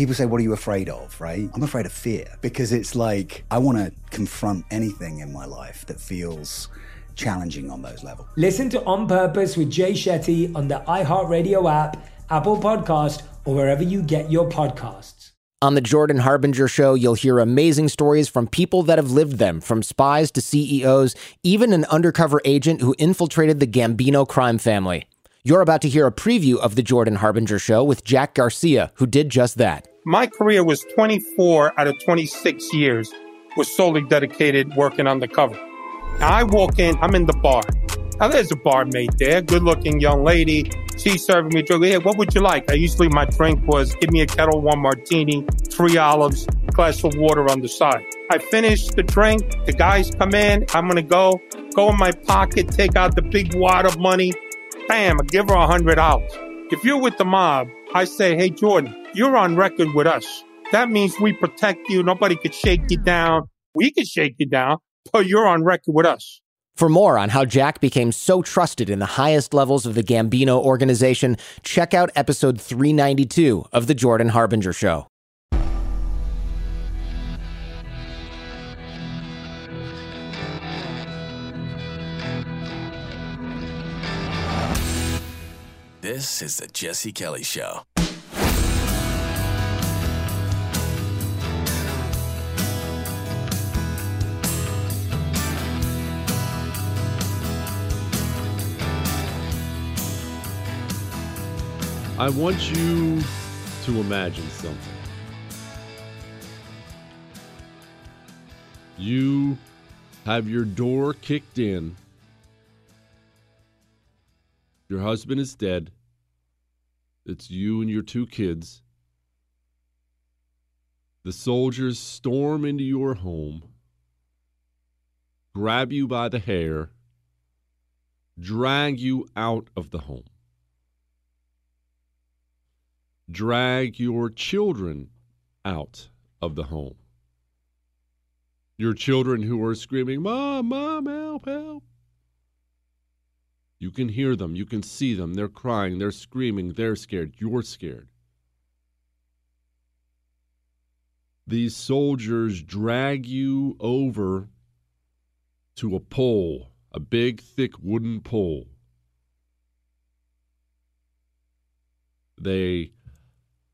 People say, What are you afraid of? Right? I'm afraid of fear because it's like I want to confront anything in my life that feels challenging on those levels. Listen to On Purpose with Jay Shetty on the iHeartRadio app, Apple Podcast, or wherever you get your podcasts. On the Jordan Harbinger Show, you'll hear amazing stories from people that have lived them, from spies to CEOs, even an undercover agent who infiltrated the Gambino crime family. You're about to hear a preview of the Jordan Harbinger Show with Jack Garcia, who did just that. My career was 24 out of 26 years was solely dedicated working undercover. Now I walk in, I'm in the bar. Now there's a barmaid there, good looking young lady. She's serving me drink. Hey, what would you like? I usually my drink was give me a Ketel One martini, three olives, glass of water on the side. I finish the drink, the guys come in, I'm gonna go, go in my pocket, take out the big wad of money, bam, I give her a hundred dollars. If you're with the mob, I say, hey Jordan, you're on record with us. That means we protect you. Nobody could shake you down. We could shake you down, but you're on record with us. For more on how Jack became so trusted in the highest levels of the Gambino organization, check out episode 392 of The Jordan Harbinger Show. This is the Jesse Kelly Show. I want you to imagine something. You have your door kicked in. Your husband is dead. It's you and your two kids. The soldiers storm into your home, grab you by the hair, drag you out of the home, drag your children out of the home. Your children who are screaming, Mom, Mom, help, help. You can hear them. You can see them. They're crying. They're screaming. They're scared. You're scared. These soldiers drag you over to a pole, a big, thick wooden pole. They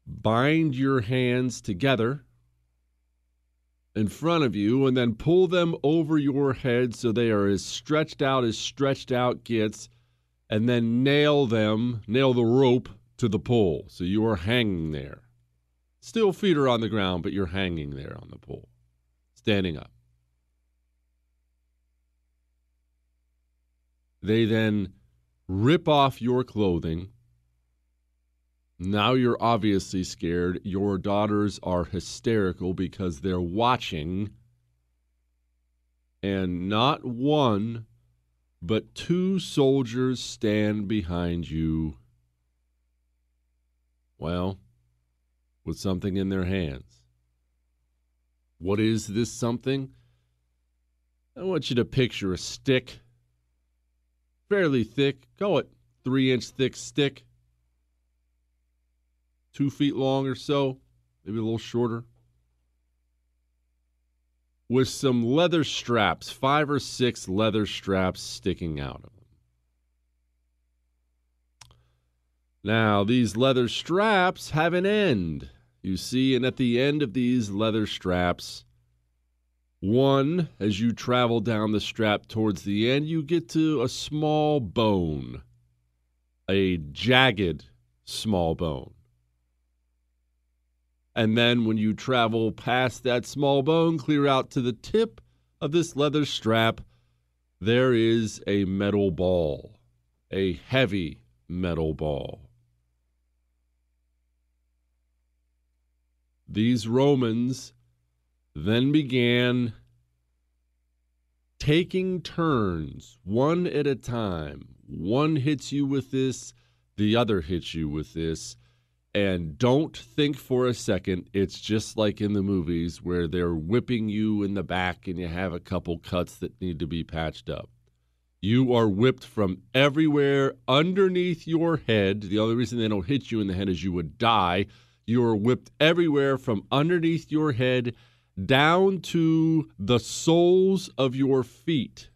bind your hands together in front of you and then pull them over your head so they are as stretched out as stretched out gets and then nail them, nail the rope to the pole. So you are hanging there. Still feet are on the ground, but you're hanging there on the pole, standing up. They then rip off your clothing. Now you're obviously scared. Your daughters are hysterical because they're watching. And not one, but two soldiers stand behind you. Well, with something in their hands. What is this something? I want you to picture a stick, fairly thick, call it three inch thick stick, two feet long or so, maybe a little shorter, with some leather straps, five or six leather straps sticking out of them. Now, these leather straps have an end, you see, and at the end of these leather straps, one, as you travel down the strap towards the end, you get to a small bone, a jagged small bone. And then when you travel past that small bone, clear out to the tip of this leather strap, there is a metal ball, a heavy metal ball. These Romans then began taking turns, one at a time. One hits you with this, the other hits you with this. And don't think for a second it's just like in the movies where they're whipping you in the back and you have a couple cuts that need to be patched up. You are whipped from everywhere underneath your head. The only reason they don't hit you in the head is you would die. You are whipped everywhere from underneath your head down to the soles of your feet.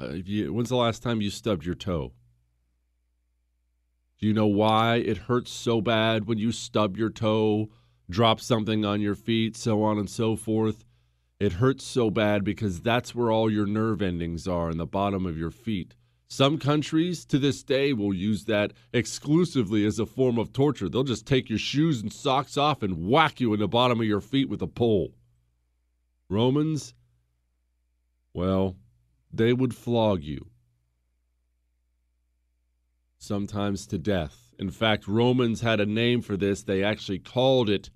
Uh, you, when's the last time you stubbed your toe? Do you know why it hurts so bad when you stub your toe, drop something on your feet, so on and so forth? It hurts so bad because that's where all your nerve endings are in the bottom of your feet. Some countries to this day will use that exclusively as a form of torture. They'll just take your shoes and socks off and whack you in the bottom of your feet with a pole. Romans, well, they would flog you, sometimes to death. In fact, Romans had a name for this. They actually called it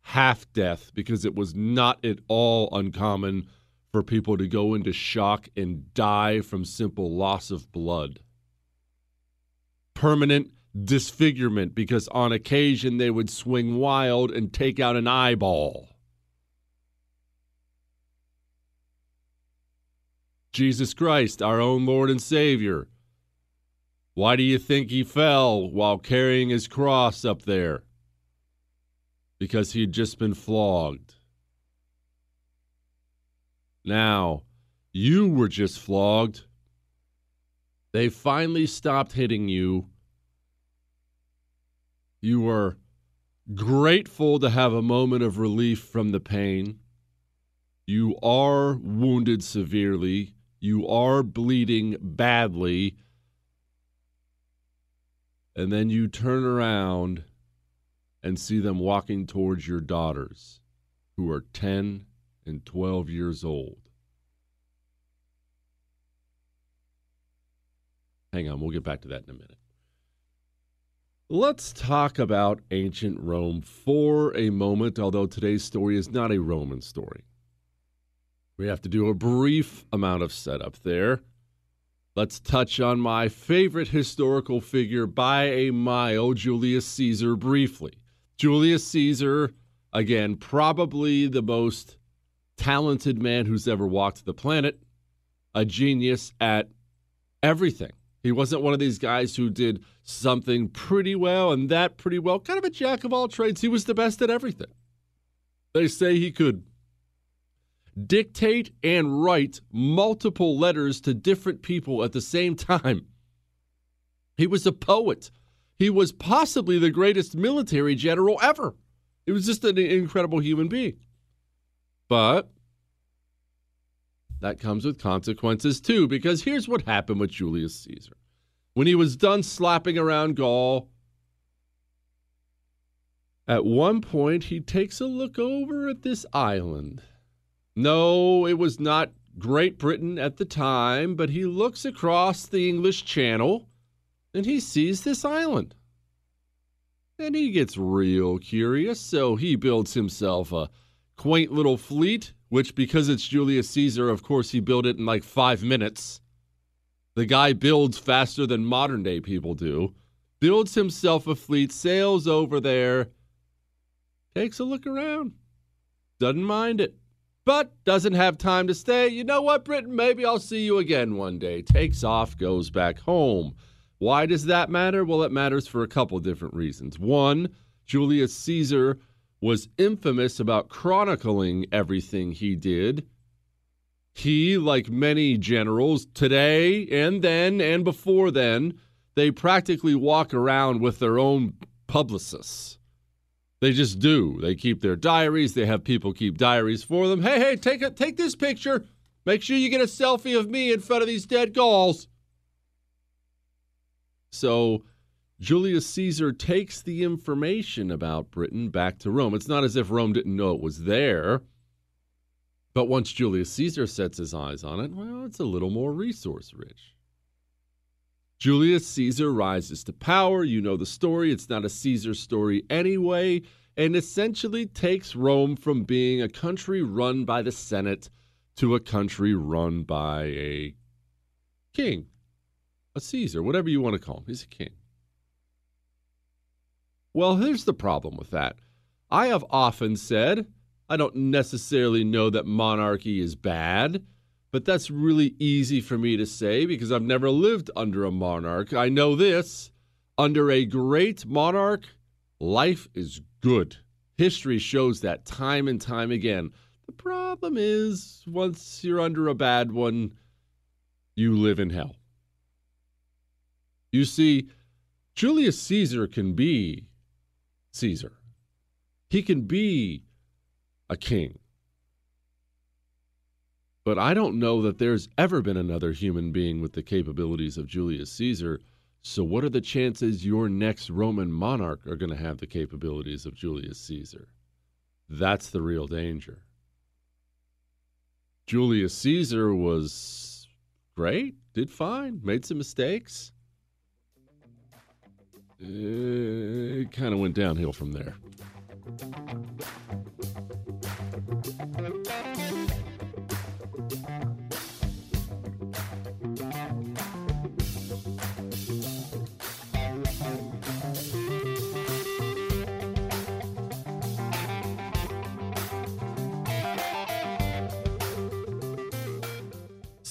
half death because it was not at all uncommon for people to go into shock and die from simple loss of blood. Permanent disfigurement because on occasion they would swing wild and take out an eyeball. Jesus Christ, our own Lord and Savior. Why do you think he fell while carrying his cross up there? Because he had just been flogged. Now, you were just flogged. They finally stopped hitting you. You were grateful to have a moment of relief from the pain. You are wounded severely. You are bleeding badly. And then you turn around and see them walking towards your daughters, who are 10 and 12 years old. Hang on, we'll get back to that in a minute. Let's talk about ancient Rome for a moment, although today's story is not a Roman story. We have to do a brief amount of setup there. Let's touch on my favorite historical figure by a mile, Julius Caesar, briefly. Julius Caesar, again, probably the most talented man who's ever walked the planet, a genius at everything. He wasn't one of these guys who did something pretty well and that pretty well, kind of a jack of all trades. He was the best at everything. They say he could dictate and write multiple letters to different people at the same time. He was a poet. He was possibly the greatest military general ever. He was just an incredible human being. But that comes with consequences too, because here's what happened with Julius Caesar. When he was done slapping around Gaul, at one point he takes a look over at this island. No, it was not Great Britain at the time, but he looks across the English Channel and he sees this island. And he gets real curious, so he builds himself a quaint little fleet, which, because it's Julius Caesar, of course, he built it in like five minutes. The guy builds faster than modern day people do, builds himself a fleet, sails over there, takes a look around, doesn't mind it, but doesn't have time to stay. You know what, Britain? Maybe I'll see you again one day. Takes off, goes back home. Why does that matter? Well, it matters for a couple different reasons. One, Julius Caesar was infamous about chronicling everything he did. He, like many generals today and then and before then, they practically walk around with their own publicists. They just do. They keep their diaries. They have people keep diaries for them. Hey, hey, take a, take this picture. Make sure you get a selfie of me in front of these dead Gauls. So Julius Caesar takes the information about Britain back to Rome. It's not as if Rome didn't know it was there. But once Julius Caesar sets his eyes on it, well, it's a little more resource rich. Julius Caesar rises to power. You know the story. It's not a Caesar story anyway, and essentially takes Rome from being a country run by the Senate to a country run by a king a Caesar, whatever you want to call him. He's a king. Well, here's the problem with that. I have often said I don't necessarily know that monarchy is bad, but that's really easy for me to say because I've never lived under a monarch. I know this under a great monarch, life is good. History shows that time and time again. The problem is, once you're under a bad one, you live in hell. You see, Julius Caesar can be Caesar. He can be a king. But I don't know that there's ever been another human being with the capabilities of Julius Caesar. So, what are the chances your next Roman monarch are going to have the capabilities of Julius Caesar? That's the real danger. Julius Caesar was great, did fine, made some mistakes it kind of went downhill from there.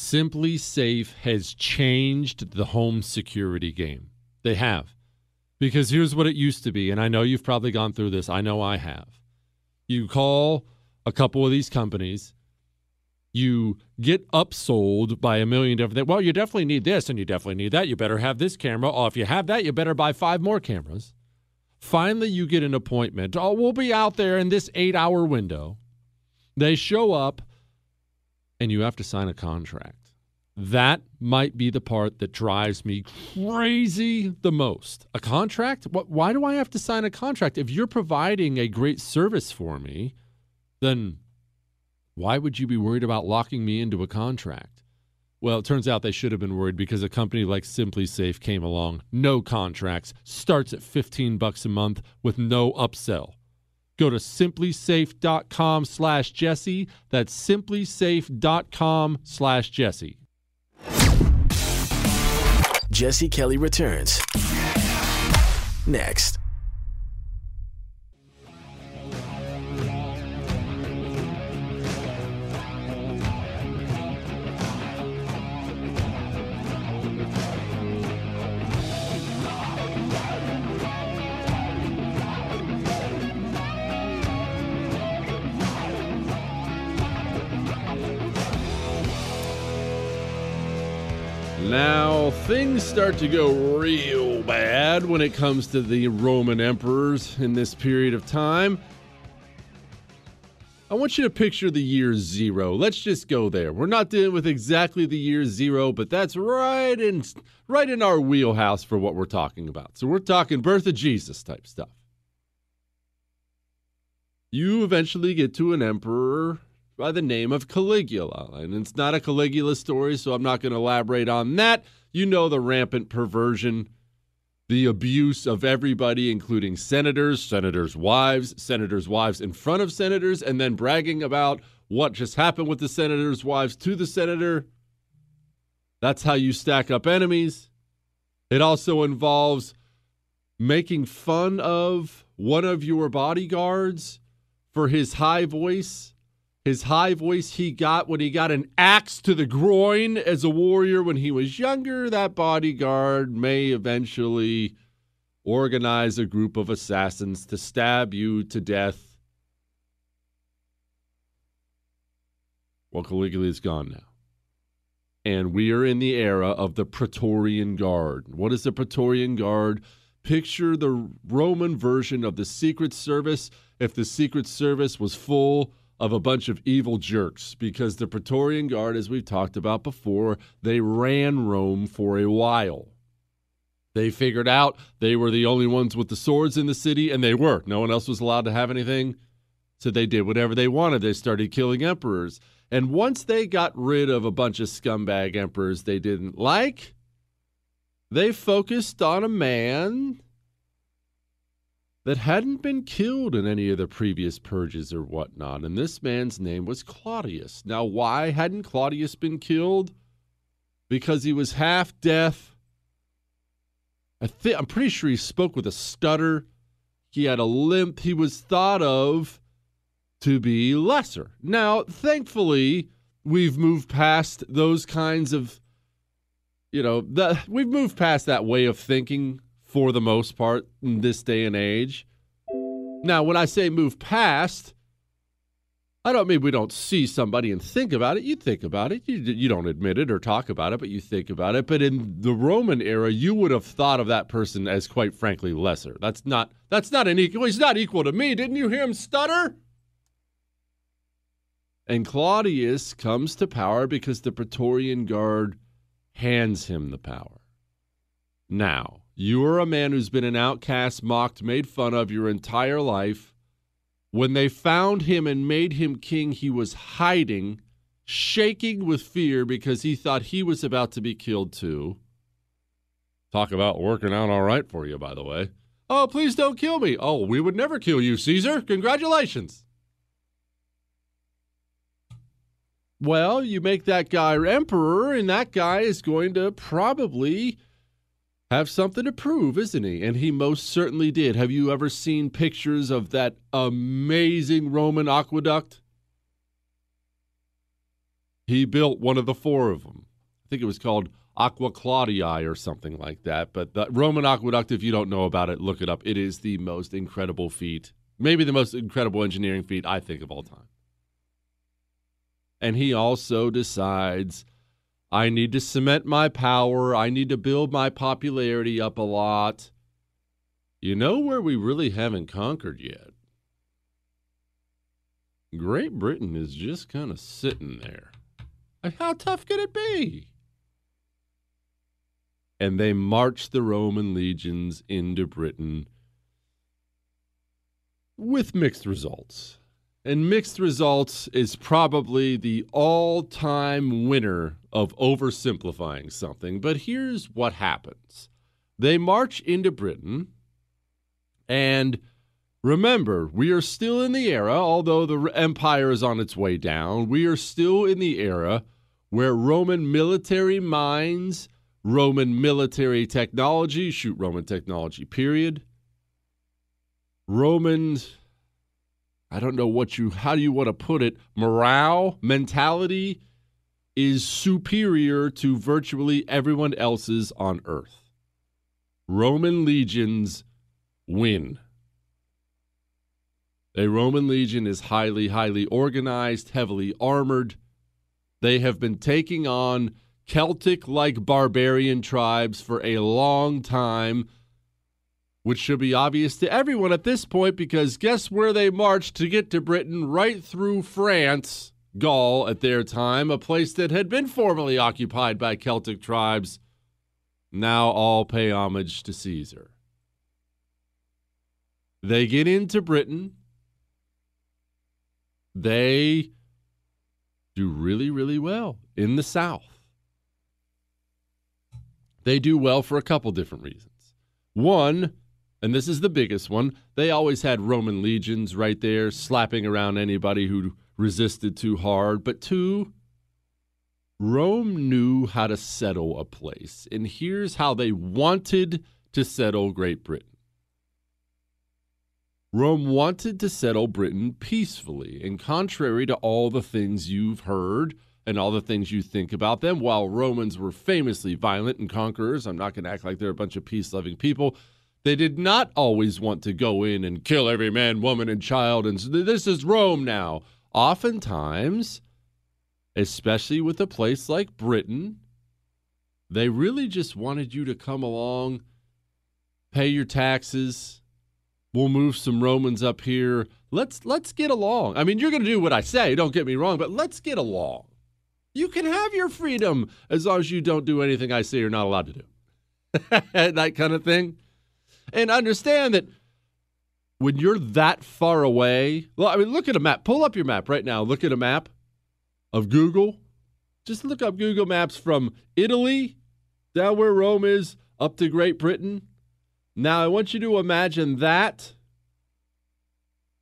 SimpliSafe has changed the home security game. They have. Because here's what it used to be, and I know you've probably gone through this. I know I have. You call a couple of these companies, you get upsold by a million different. Well, you definitely need this and you definitely need that. You better have this camera. Oh, if you have that, you better buy five more cameras. Finally, you get an appointment. Oh, we'll be out there in this eight hour window. They show up and you have to sign a contract. That might be the part that drives me crazy the most. A contract? Why do I have to sign a contract? If you're providing a great service for me, then why would you be worried about locking me into a contract? Well, it turns out they should have been worried because a company like SimpliSafe came along. No contracts, starts at 15 bucks a month with no upsell. Go to simplisafe.com slash Jesse. That's simplisafe.com slash Jesse. Jesse Kelly returns next. Now, things start to go real bad when it comes to the Roman emperors in this period of time. I want you to picture the year zero. Let's just go there. We're not dealing with exactly the year zero, but that's right in right in our wheelhouse for what we're talking about. So we're talking birth of Jesus type stuff. You eventually get to an emperor by the name of Caligula. And it's not a Caligula story, so I'm not going to elaborate on that. You know the rampant perversion, the abuse of everybody, including senators, senators' wives, senators' wives in front of senators, and then bragging about what just happened with the senators' wives to the senator. That's how you stack up enemies. It also involves making fun of one of your bodyguards for his high voice. His high voice he got when he got an axe to the groin as a warrior when he was younger. That bodyguard may eventually organize a group of assassins to stab you to death. Well, Caligula is gone now. And we are in the era of the Praetorian Guard. What is the Praetorian Guard? Picture the Roman version of the Secret Service if the Secret Service was full of a bunch of evil jerks because the Praetorian Guard, as we've talked about before, they ran Rome for a while. They figured out they were the only ones with the swords in the city, and they were. No one else was allowed to have anything. So they did whatever they wanted. They started killing emperors. And once they got rid of a bunch of scumbag emperors they didn't like, they focused on a man that hadn't been killed in any of the previous purges or whatnot. And this man's name was Claudius. Now, why hadn't Claudius been killed? Because he was half deaf. I think I'm pretty sure he spoke with a stutter. He had a limp. He was thought of to be lesser. Now, thankfully, we've moved past those kinds of you know, the, we've moved past that way of thinking for the most part in this day and age. Now, when I say move past, I don't mean we don't see somebody and think about it. You think about it. You, you don't admit it or talk about it, but you think about it. But in the Roman era, you would have thought of that person as quite frankly lesser. That's not that's not an equal. He's not equal to me. Didn't you hear him stutter? And Claudius comes to power because the Praetorian Guard hands him the power. Now, you are a man who's been an outcast, mocked, made fun of your entire life. When they found him and made him king, he was hiding, shaking with fear because he thought he was about to be killed too. Talk about working out all right for you, by the way. Oh, please don't kill me. Oh, we would never kill you, Caesar. Congratulations. Well, you make that guy emperor, and that guy is going to probably have something to prove, isn't he? And he most certainly did. Have you ever seen pictures of that amazing Roman aqueduct? He built one of the four of them. I think it was called Aqua Claudii or something like that. But the Roman aqueduct, if you don't know about it, look it up. It is the most incredible feat, maybe the most incredible engineering feat I think of all time. And he also decides I need to cement my power, I need to build my popularity up a lot. You know where we really haven't conquered yet? Great Britain is just kind of sitting there. How tough could it be? And they marched the Roman legions into Britain with mixed results. And mixed results is probably the all time winner of oversimplifying something. But here's what happens they march into Britain, and remember, we are still in the era, although the empire is on its way down, we are still in the era where Roman military minds, Roman military technology, shoot Roman technology, period. Romans I don't know what you how do you want to put it, morale, mentality is superior to virtually everyone else's on earth. Roman legions win. A Roman legion is highly, highly organized, heavily armored. They have been taking on Celtic like barbarian tribes for a long time which should be obvious to everyone at this point because guess where they marched to get to Britain? Right through France, Gaul at their time, a place that had been formerly occupied by Celtic tribes. Now all pay homage to Caesar. They get into Britain. They do really, really well in the South. They do well for a couple different reasons. One, and this is the biggest one, they always had Roman legions right there slapping around anybody who resisted too hard. But two, Rome knew how to settle a place. And here's how they wanted to settle Great Britain. Rome wanted to settle Britain peacefully, and contrary to all the things you've heard and all the things you think about them, while Romans were famously violent and conquerors, I'm not going to act like they're a bunch of peace loving people. They did not always want to go in and kill every man, woman, and child, and this is Rome now. Oftentimes, especially with a place like Britain, they really just wanted you to come along, pay your taxes. We'll move some Romans up here. Let's let's get along. I mean, you're going to do what I say, don't get me wrong, but let's get along. You can have your freedom as long as you don't do anything I say you're not allowed to do. that kind of thing. And understand that when you're that far away, well, I mean, look at a map. Pull up your map right now. Look at a map of Google. Just look up Google Maps from Italy down where Rome is up to Great Britain. Now, I want you to imagine that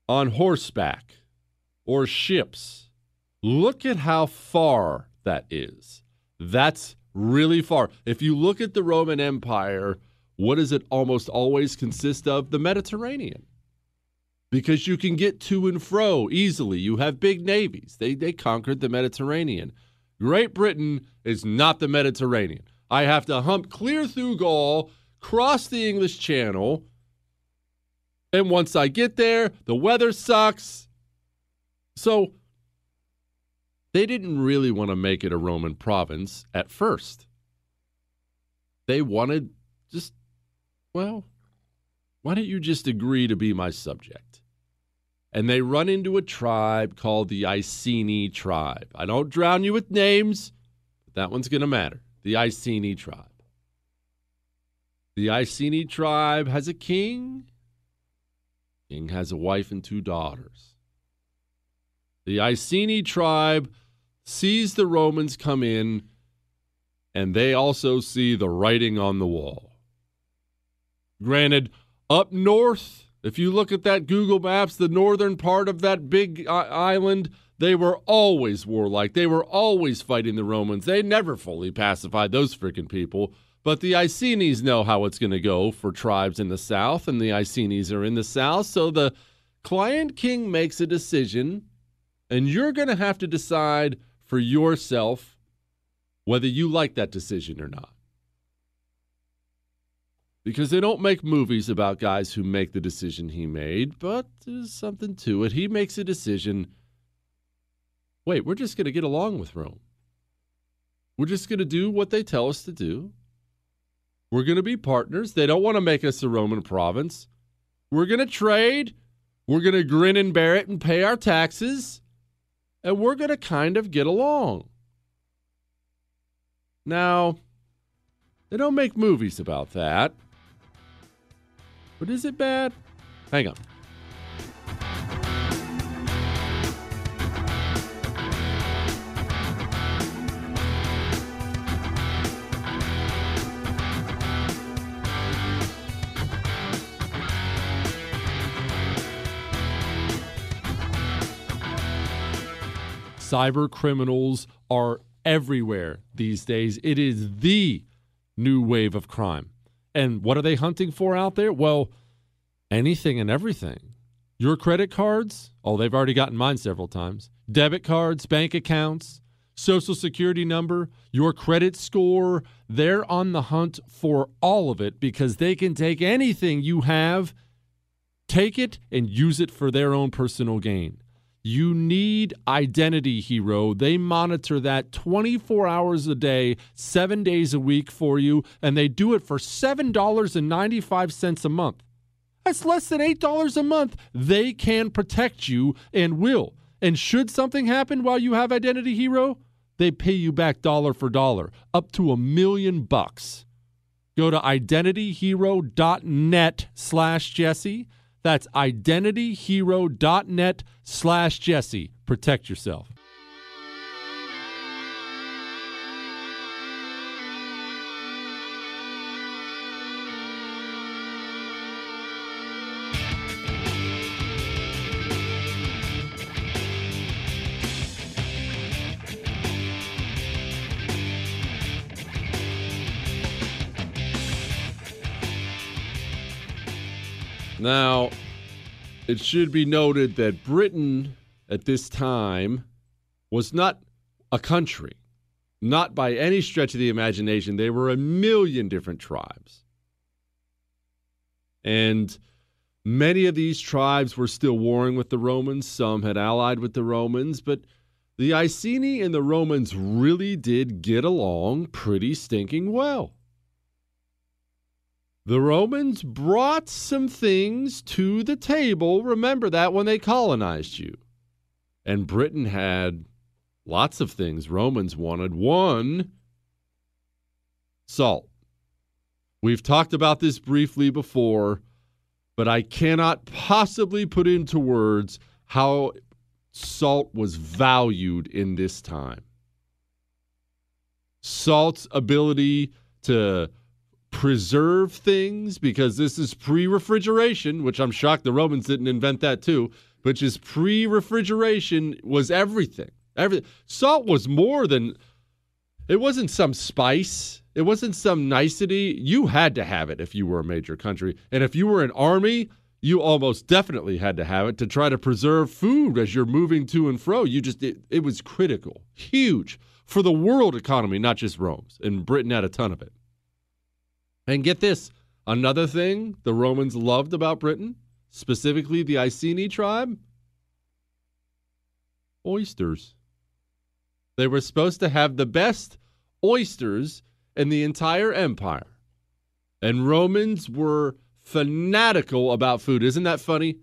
on horseback or ships. Look at how far that is. That's really far. If you look at the Roman Empire, what does it almost always consist of? The Mediterranean. Because you can get to and fro easily. You have big navies. They, they conquered the Mediterranean. Great Britain is not the Mediterranean. I have to hump clear through Gaul, cross the English Channel, and once I get there, the weather sucks. So they didn't really want to make it a Roman province at first. They wanted well, why don't you just agree to be my subject? And they run into a tribe called the Iceni tribe. I don't drown you with names, but that one's going to matter. The Iceni tribe. The Iceni tribe has a king. King has a wife and two daughters. The Iceni tribe sees the Romans come in, and they also see the writing on the wall. Granted, up north, if you look at that Google Maps, the northern part of that big uh, island, they were always warlike. They were always fighting the Romans. They never fully pacified those freaking people. But the Icenes know how it's going to go for tribes in the south, and the Icenes are in the south. So the client king makes a decision, and you're going to have to decide for yourself whether you like that decision or not. Because they don't make movies about guys who make the decision he made, but there's something to it. He makes a decision wait, we're just going to get along with Rome. We're just going to do what they tell us to do. We're going to be partners. They don't want to make us a Roman province. We're going to trade. We're going to grin and bear it and pay our taxes. And we're going to kind of get along. Now, they don't make movies about that. But is it bad? Hang on. Cyber criminals are everywhere these days. It is the new wave of crime. And what are they hunting for out there? Well, anything and everything. Your credit cards, oh, they've already gotten mine several times. Debit cards, bank accounts, social security number, your credit score. They're on the hunt for all of it because they can take anything you have, take it, and use it for their own personal gain. You need Identity Hero. They monitor that 24 hours a day, seven days a week for you, and they do it for $7.95 a month. That's less than $8 a month. They can protect you and will. And should something happen while you have Identity Hero, they pay you back dollar for dollar, up to a million bucks. Go to identityhero.net slash Jesse. That's identityhero.net slash Jesse. Protect yourself. Now, it should be noted that Britain at this time was not a country, not by any stretch of the imagination. They were a million different tribes. And many of these tribes were still warring with the Romans. Some had allied with the Romans, but the Iceni and the Romans really did get along pretty stinking well. The Romans brought some things to the table. Remember that when they colonized you. And Britain had lots of things Romans wanted. One, salt. We've talked about this briefly before, but I cannot possibly put into words how salt was valued in this time. Salt's ability to preserve things, because this is pre refrigeration, which I'm shocked the Romans didn't invent that too, which is pre refrigeration, was everything. Everything. Salt was more than, it wasn't some spice. It wasn't some nicety. You had to have it if you were a major country. And if you were an army, you almost definitely had to have it to try to preserve food as you're moving to and fro. You just it, it was critical, huge for the world economy, not just Rome's. And Britain had a ton of it. And get this, another thing the Romans loved about Britain, specifically the Iceni tribe, oysters. They were supposed to have the best oysters in the entire empire. And Romans were fanatical about food. Isn't that funny?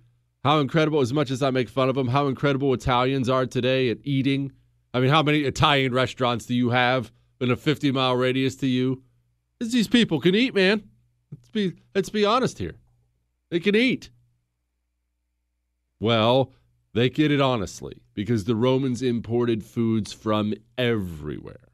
How incredible, as much as I make fun of them, how incredible Italians are today at eating. I mean, how many Italian restaurants do you have in a 50 mile radius to you? These people can eat, man. Let's be let's be honest here. They can eat. Well, they get it honestly because the Romans imported foods from everywhere.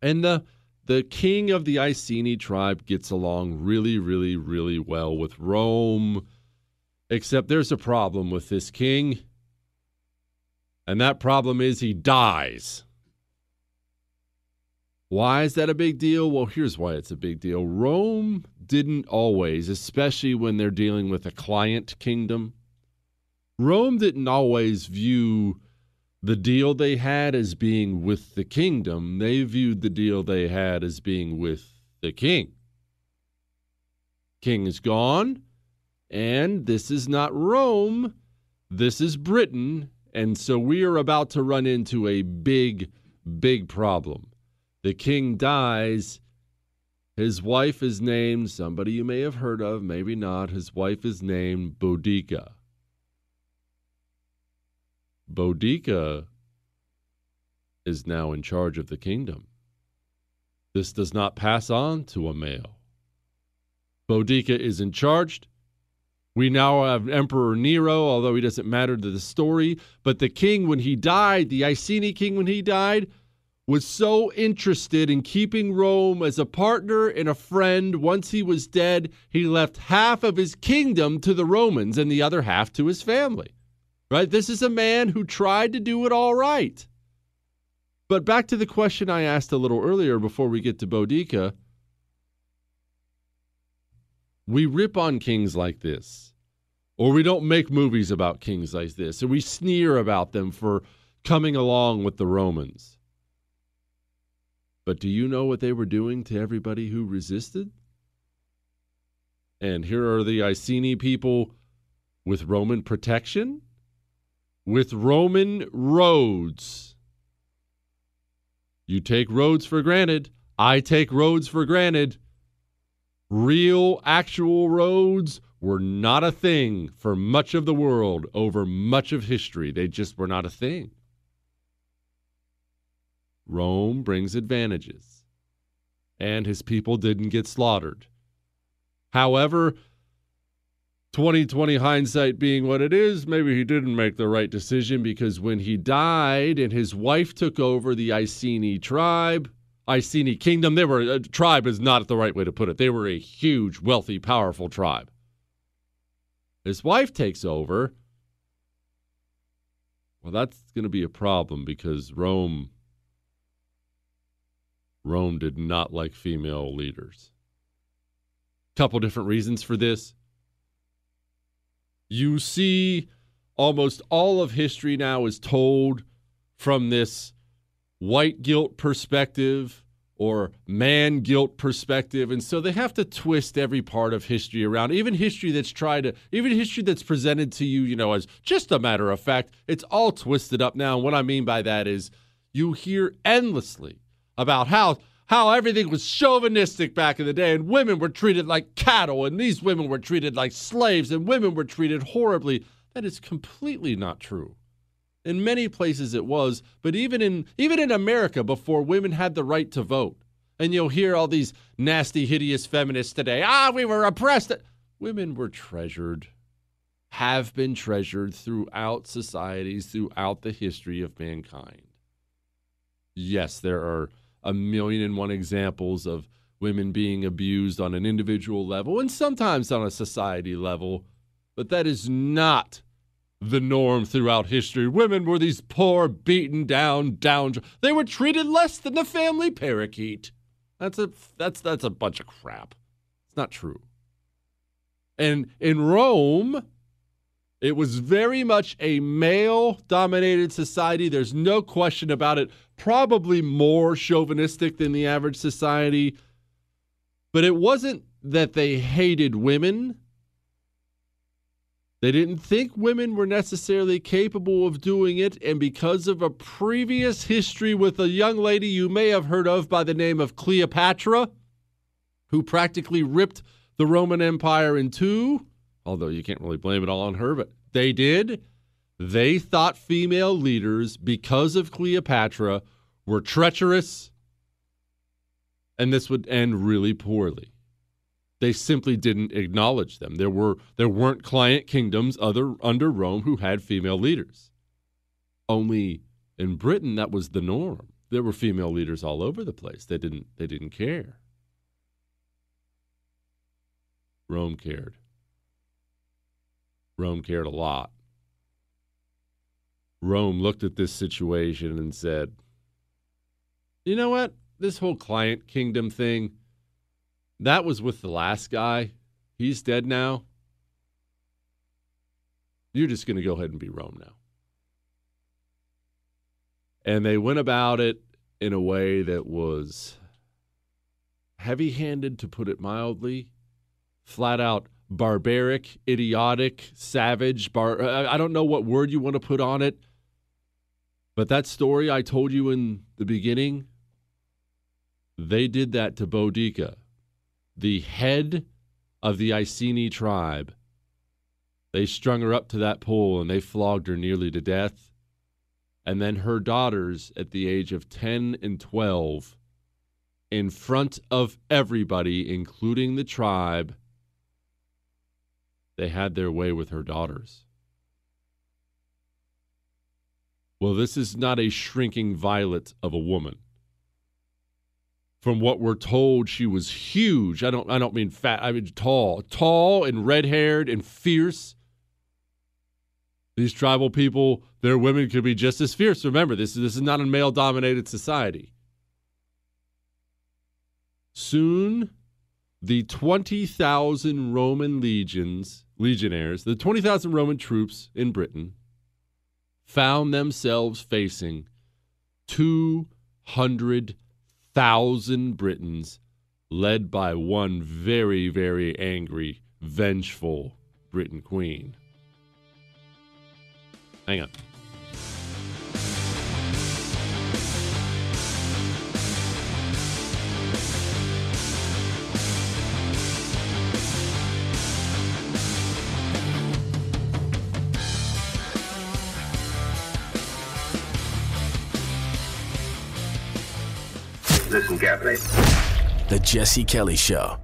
And the the king of the Iceni tribe gets along really, really, really well with Rome. Except there's a problem with this king. And that problem is he dies. Why is that a big deal? Well, here's why it's a big deal. Rome didn't always, especially when they're dealing with a client kingdom, Rome didn't always view the deal they had as being with the kingdom. They viewed the deal they had as being with the king. King is gone, and this is not Rome, this is Britain. And so we are about to run into a big, big problem. The king dies. His wife is named somebody you may have heard of, maybe not. His wife is named Boudica. Boudica is now in charge of the kingdom. This does not pass on to a male. Boudica is in charge. We now have Emperor Nero, although he doesn't matter to the story. But the king, when he died, the Iceni king, when he died, was so interested in keeping Rome as a partner and a friend. Once he was dead, he left half of his kingdom to the Romans and the other half to his family. Right? This is a man who tried to do it all right. But back to the question I asked a little earlier before we get to Boudica. We rip on kings like this, or we don't make movies about kings like this, and we sneer about them for coming along with the Romans. But do you know what they were doing to everybody who resisted? And here are the Iceni people with Roman protection, with Roman roads. You take roads for granted. I take roads for granted. Real, actual roads were not a thing for much of the world over much of history. They just were not a thing. Rome brings advantages, and his people didn't get slaughtered. However, 2020 hindsight being what it is, maybe he didn't make the right decision because when he died and his wife took over the Iceni tribe, Iceni kingdom, they were a tribe is not the right way to put it. They were a huge, wealthy, powerful tribe. His wife takes over. Well, that's going to be a problem because Rome Rome did not like female leaders. Couple different reasons for this. You see, almost all of history now is told from this white guilt perspective or man guilt perspective. And so they have to twist every part of history around, even history that's tried to, even history that's presented to you, you know, as just a matter of fact, it's all twisted up now. And what I mean by that is you hear endlessly about how how everything was chauvinistic back in the day and women were treated like cattle and these women were treated like slaves and women were treated horribly. That is completely not true. In many places it was, but even in even in America before women had the right to vote. And you'll hear all these nasty, hideous feminists today. Ah, we were oppressed. Women were treasured, have been treasured throughout societies, throughout the history of mankind. Yes, there are a million and one examples of women being abused on an individual level and sometimes on a society level, but that is not the norm throughout history. Women were these poor, beaten down, down. They were treated less than the family parakeet. That's a that's that's a bunch of crap. It's not true. And in Rome, it was very much a male dominated society. There's no question about it. Probably more chauvinistic than the average society. But it wasn't that they hated women. They didn't think women were necessarily capable of doing it. And because of a previous history with a young lady you may have heard of by the name of Cleopatra, who practically ripped the Roman Empire in two, although you can't really blame it all on her, but they did. They thought female leaders, because of Cleopatra, were treacherous, and this would end really poorly. They simply didn't acknowledge them. There were there weren't client kingdoms other under Rome who had female leaders. Only in Britain that was the norm. There were female leaders all over the place. They didn't they didn't care. Rome cared. Rome cared a lot. Rome looked at this situation and said, you know what? This whole client kingdom thing, that was with the last guy. He's dead now. You're just going to go ahead and be Rome now. And they went about it in a way that was heavy handed, to put it mildly, flat out barbaric, idiotic, savage. Bar- I don't know what word you want to put on it. But that story I told you in the beginning, they did that to Boudica, the head of the Iceni tribe. They strung her up to that pole and they flogged her nearly to death. And then her daughters, at the age of 10 and 12, in front of everybody, including the tribe, they had their way with her daughters. Well, this is not a shrinking violet of a woman. From what we're told, she was huge. I don't I don't mean fat, I mean tall. Tall and red-haired and fierce. These tribal people, their women could be just as fierce. Remember, this is this is not a male-dominated society. Soon, the 20,000 Roman legions, legionnaires, the 20,000 Roman troops in Britain found themselves facing 200,000 Britons led by one very, very angry, vengeful Briton queen. Hang on. Listen carefully. The Jesse Kelly Show.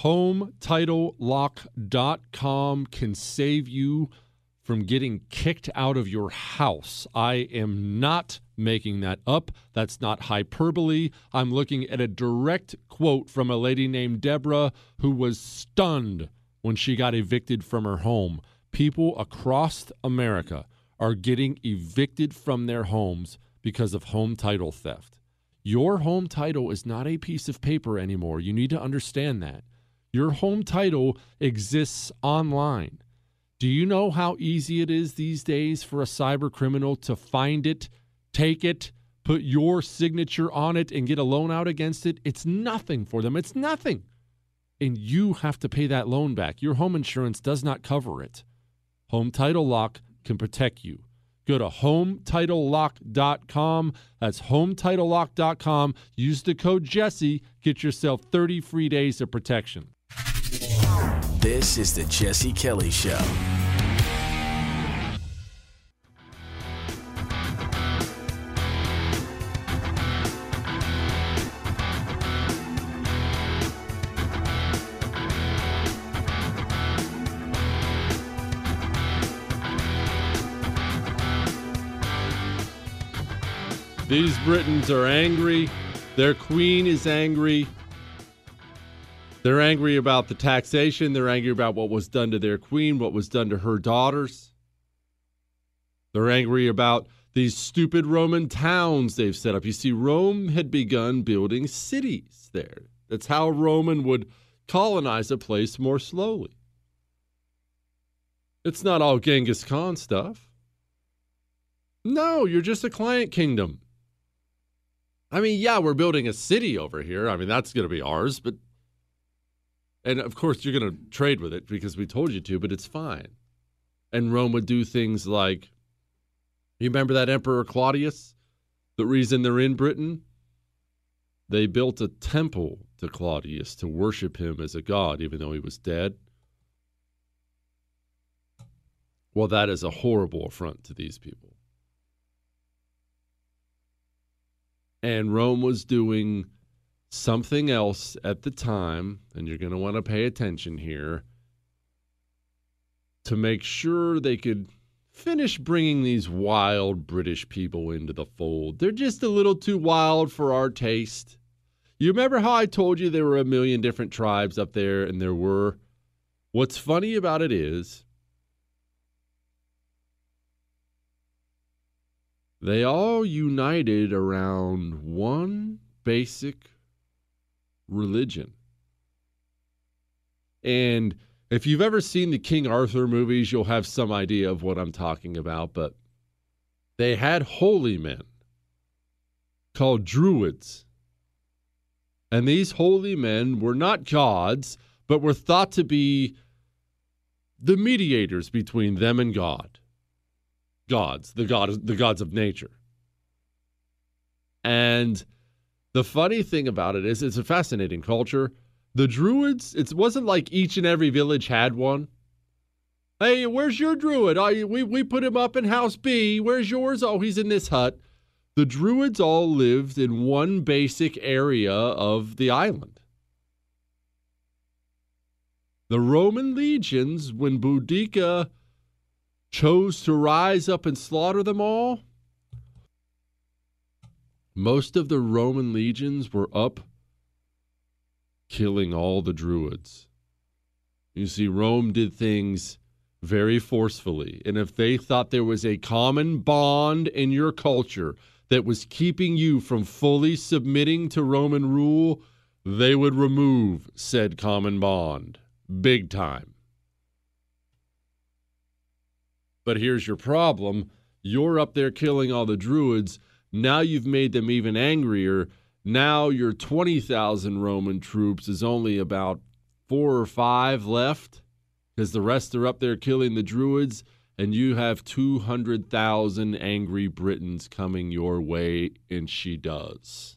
HomeTitleLock.com can save you from getting kicked out of your house. I am not making that up. That's not hyperbole. I'm looking at a direct quote from a lady named Deborah who was stunned when she got evicted from her home. People across America are getting evicted from their homes because of home title theft. Your home title is not a piece of paper anymore. You need to understand that. Your home title exists online. Do you know how easy it is these days for a cyber criminal to find it, take it, put your signature on it, and get a loan out against it? It's nothing for them. It's nothing. And you have to pay that loan back. Your home insurance does not cover it. Home Title Lock can protect you. Go to HomeTitleLock.com. That's HomeTitleLock.com. Use the code Jesse. Get yourself 30 free days of protection. This is the Jesse Kelly Show. These Britons are angry. Their queen is angry. They're angry about the taxation. They're angry about what was done to their queen, what was done to her daughters. They're angry about these stupid Roman towns they've set up. You see, Rome had begun building cities there. That's how Roman would colonize a place more slowly. It's not all Genghis Khan stuff. No, you're just a client kingdom. I mean, yeah, we're building a city over here. I mean, that's going to be ours, but and of course you're going to trade with it because we told you to, but it's fine. And Rome would do things like you remember that Emperor Claudius? The reason they're in Britain? They built a temple to Claudius to worship him as a god, even though he was dead. Well, that is a horrible affront to these people. And Rome was doing something else at the time, and you're going to want to pay attention here to make sure they could finish bringing these wild British people into the fold. They're just a little too wild for our taste. You remember how I told you there were a million different tribes up there, and there were? What's funny about it is they all united around one basic religion. And if you've ever seen the King Arthur movies, you'll have some idea of what I'm talking about. But they had holy men called druids. And these holy men were not gods, but were thought to be the mediators between them and God. Gods, the god the gods of nature. And the funny thing about it is it's a fascinating culture. The druids, it wasn't like each and every village had one. Hey, where's your druid? Oh, we, we put him up in house B. Where's yours? Oh, he's in this hut. The druids all lived in one basic area of the island. The Roman legions, when Boudicca chose to rise up and slaughter them all, most of the Roman legions were up killing all the druids. You see, Rome did things very forcefully. And if they thought there was a common bond in your culture that was keeping you from fully submitting to Roman rule, they would remove said common bond. Big time. But here's your problem you're up there killing all the druids. Now you've made them even angrier. Now your 20,000 Roman troops is only about four or five left because the rest are up there killing the Druids, and you have 200,000 angry Britons coming your way, and she does.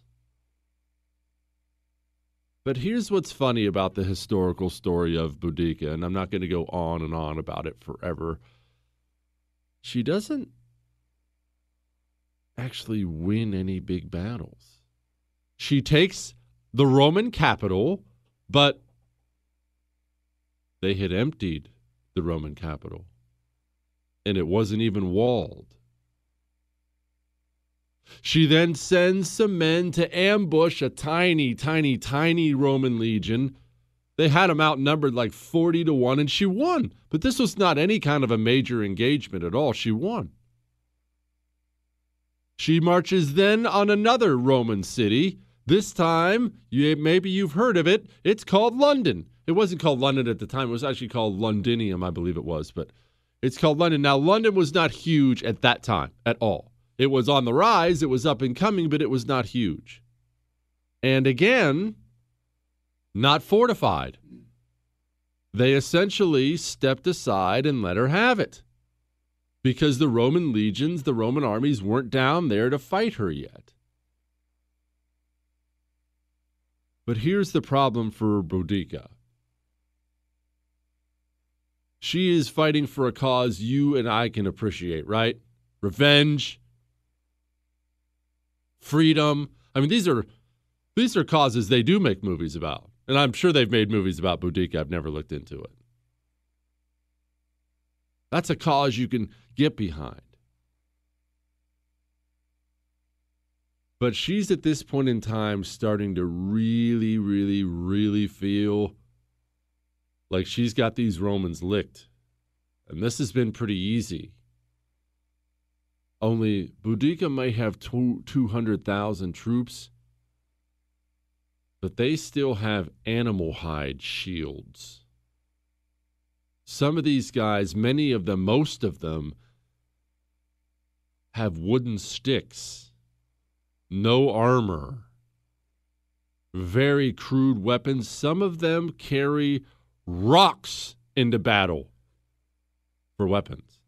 But here's what's funny about the historical story of Boudica, and I'm not going to go on and on about it forever. She doesn't actually win any big battles. She takes the Roman capital, but they had emptied the Roman capital, and it wasn't even walled. She then sends some men to ambush a tiny, tiny, tiny Roman legion. They had them outnumbered like 40 to 1, and she won. But this was not any kind of a major engagement at all. She won. She marches then on another Roman city. This time, you, maybe you've heard of it. It's called London. It wasn't called London at the time. It was actually called Londinium, I believe it was, but it's called London. Now, London was not huge at that time at all. It was on the rise, it was up and coming, but it was not huge. And again, not fortified. They essentially stepped aside and let her have it because the Roman legions, the Roman armies weren't down there to fight her yet. But here's the problem for Boudica. She is fighting for a cause you and I can appreciate, right? Revenge, freedom. I mean, these are these are causes they do make movies about. And I'm sure they've made movies about Boudica. I've never looked into it. That's a cause you can get behind. But she's at this point in time starting to really, really, really feel like she's got these Romans licked. And this has been pretty easy. Only Boudica may have 200,000 troops, but they still have animal hide shields. Some of these guys, many of them, most of them, have wooden sticks, no armor, very crude weapons. Some of them carry rocks into battle for weapons.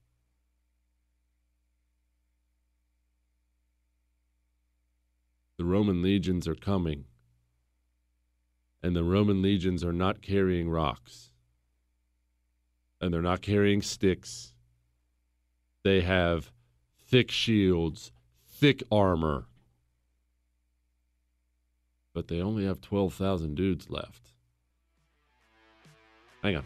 The Roman legions are coming, and the Roman legions are not carrying rocks, and they're not carrying sticks. They have thick shields, thick armor. But they only have 12,000 dudes left. Hang on.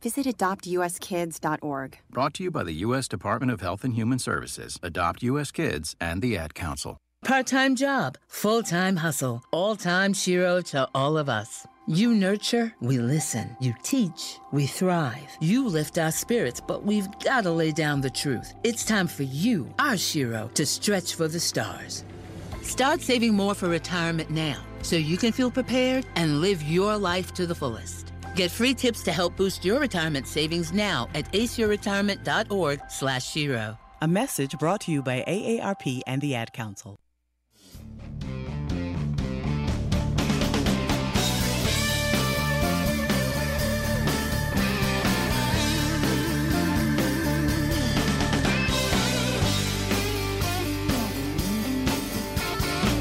visit adoptuskids.org. Brought to you by the U.S. Department of Health and Human Services, Adopt U.S. Kids, and the Ad Council. Part time job, full time hustle, all time Shero to all of us. You nurture, we listen. You teach, we thrive. You lift our spirits, but we've got to lay down the truth. It's time for you, our Shero, to stretch for the stars. Start saving more for retirement now so you can feel prepared and live your life to the fullest. Get free tips to help boost your retirement savings now at aceyourretirement.org slash Shero. A message brought to you by AARP and the Ad Council.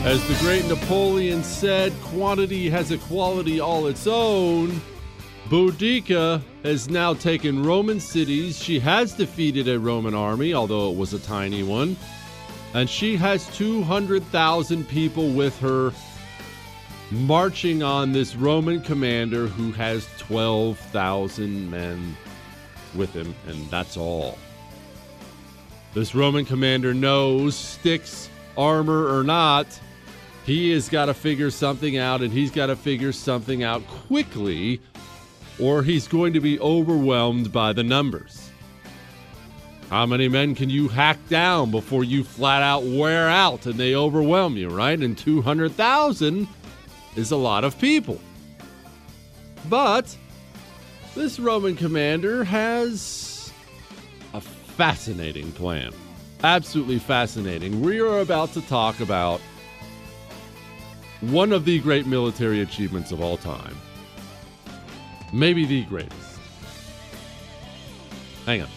As the great Napoleon said, quantity has a quality all its own. Boudica has now taken Roman cities. She has defeated a Roman army, although it was a tiny one. And she has 200,000 people with her marching on this Roman commander who has 12,000 men with him, and that's all. This Roman commander knows sticks, armor or not, he has got to figure something out, and he's got to figure something out quickly, or he's going to be overwhelmed by the numbers. How many men can you hack down before you flat out wear out and they overwhelm you, right? And 200,000 is a lot of people. But this Roman commander has a fascinating plan. Absolutely fascinating. We are about to talk about one of the great military achievements of all time. Maybe the greatest. Hang on.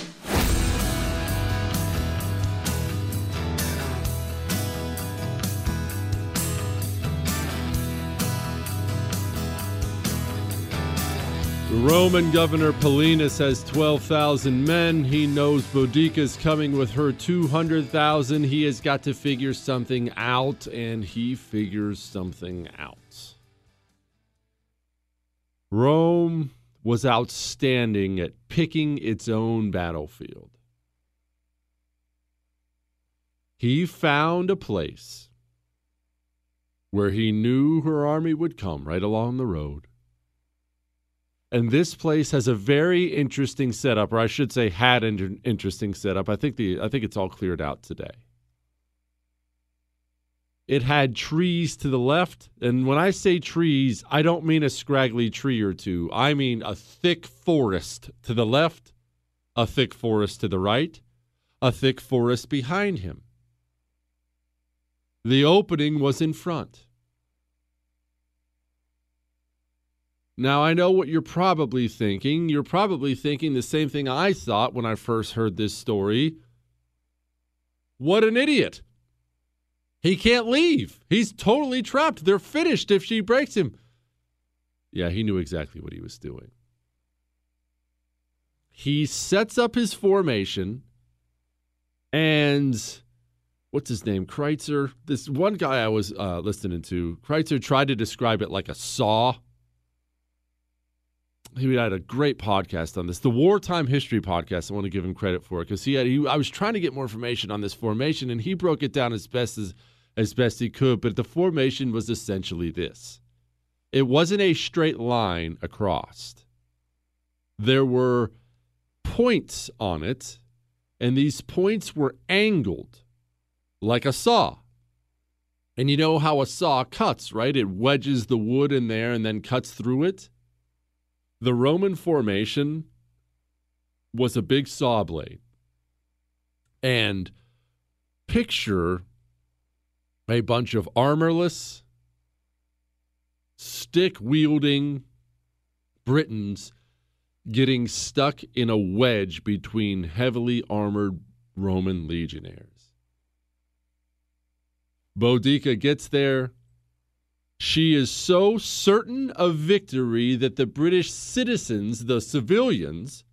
Roman Governor Paulinus has 12,000 men. He knows Boudica's coming with her 200,000. He has got to figure something out, and he figures something out. Rome was outstanding at picking its own battlefield. He found a place where he knew her army would come right along the road. And this place has a very interesting setup, or I should say, had an interesting setup. I think the I think it's all cleared out today. It had trees to the left, and when I say trees, I don't mean a scraggly tree or two. I mean a thick forest to the left, a thick forest to the right, a thick forest behind him. The opening was in front. Now, I know what you're probably thinking. You're probably thinking the same thing I thought when I first heard this story. What an idiot. He can't leave. He's totally trapped. They're finished if she breaks him. Yeah, he knew exactly what he was doing. He sets up his formation, and what's his name? Kreitzer. This one guy I was uh, listening to, Kreitzer tried to describe it like a saw he had a great podcast on this, the wartime history podcast. I want to give him credit for it because he had. He, I was trying to get more information on this formation, and he broke it down as best as as best he could. But the formation was essentially this: it wasn't a straight line across. There were points on it, and these points were angled like a saw. And you know how a saw cuts, right? It wedges the wood in there and then cuts through it the Roman formation was a big saw blade. And picture a bunch of armorless, stick wielding Britons getting stuck in a wedge between heavily armored Roman legionaries. Boudica gets there, she is so certain of victory that the British citizens, the civilians,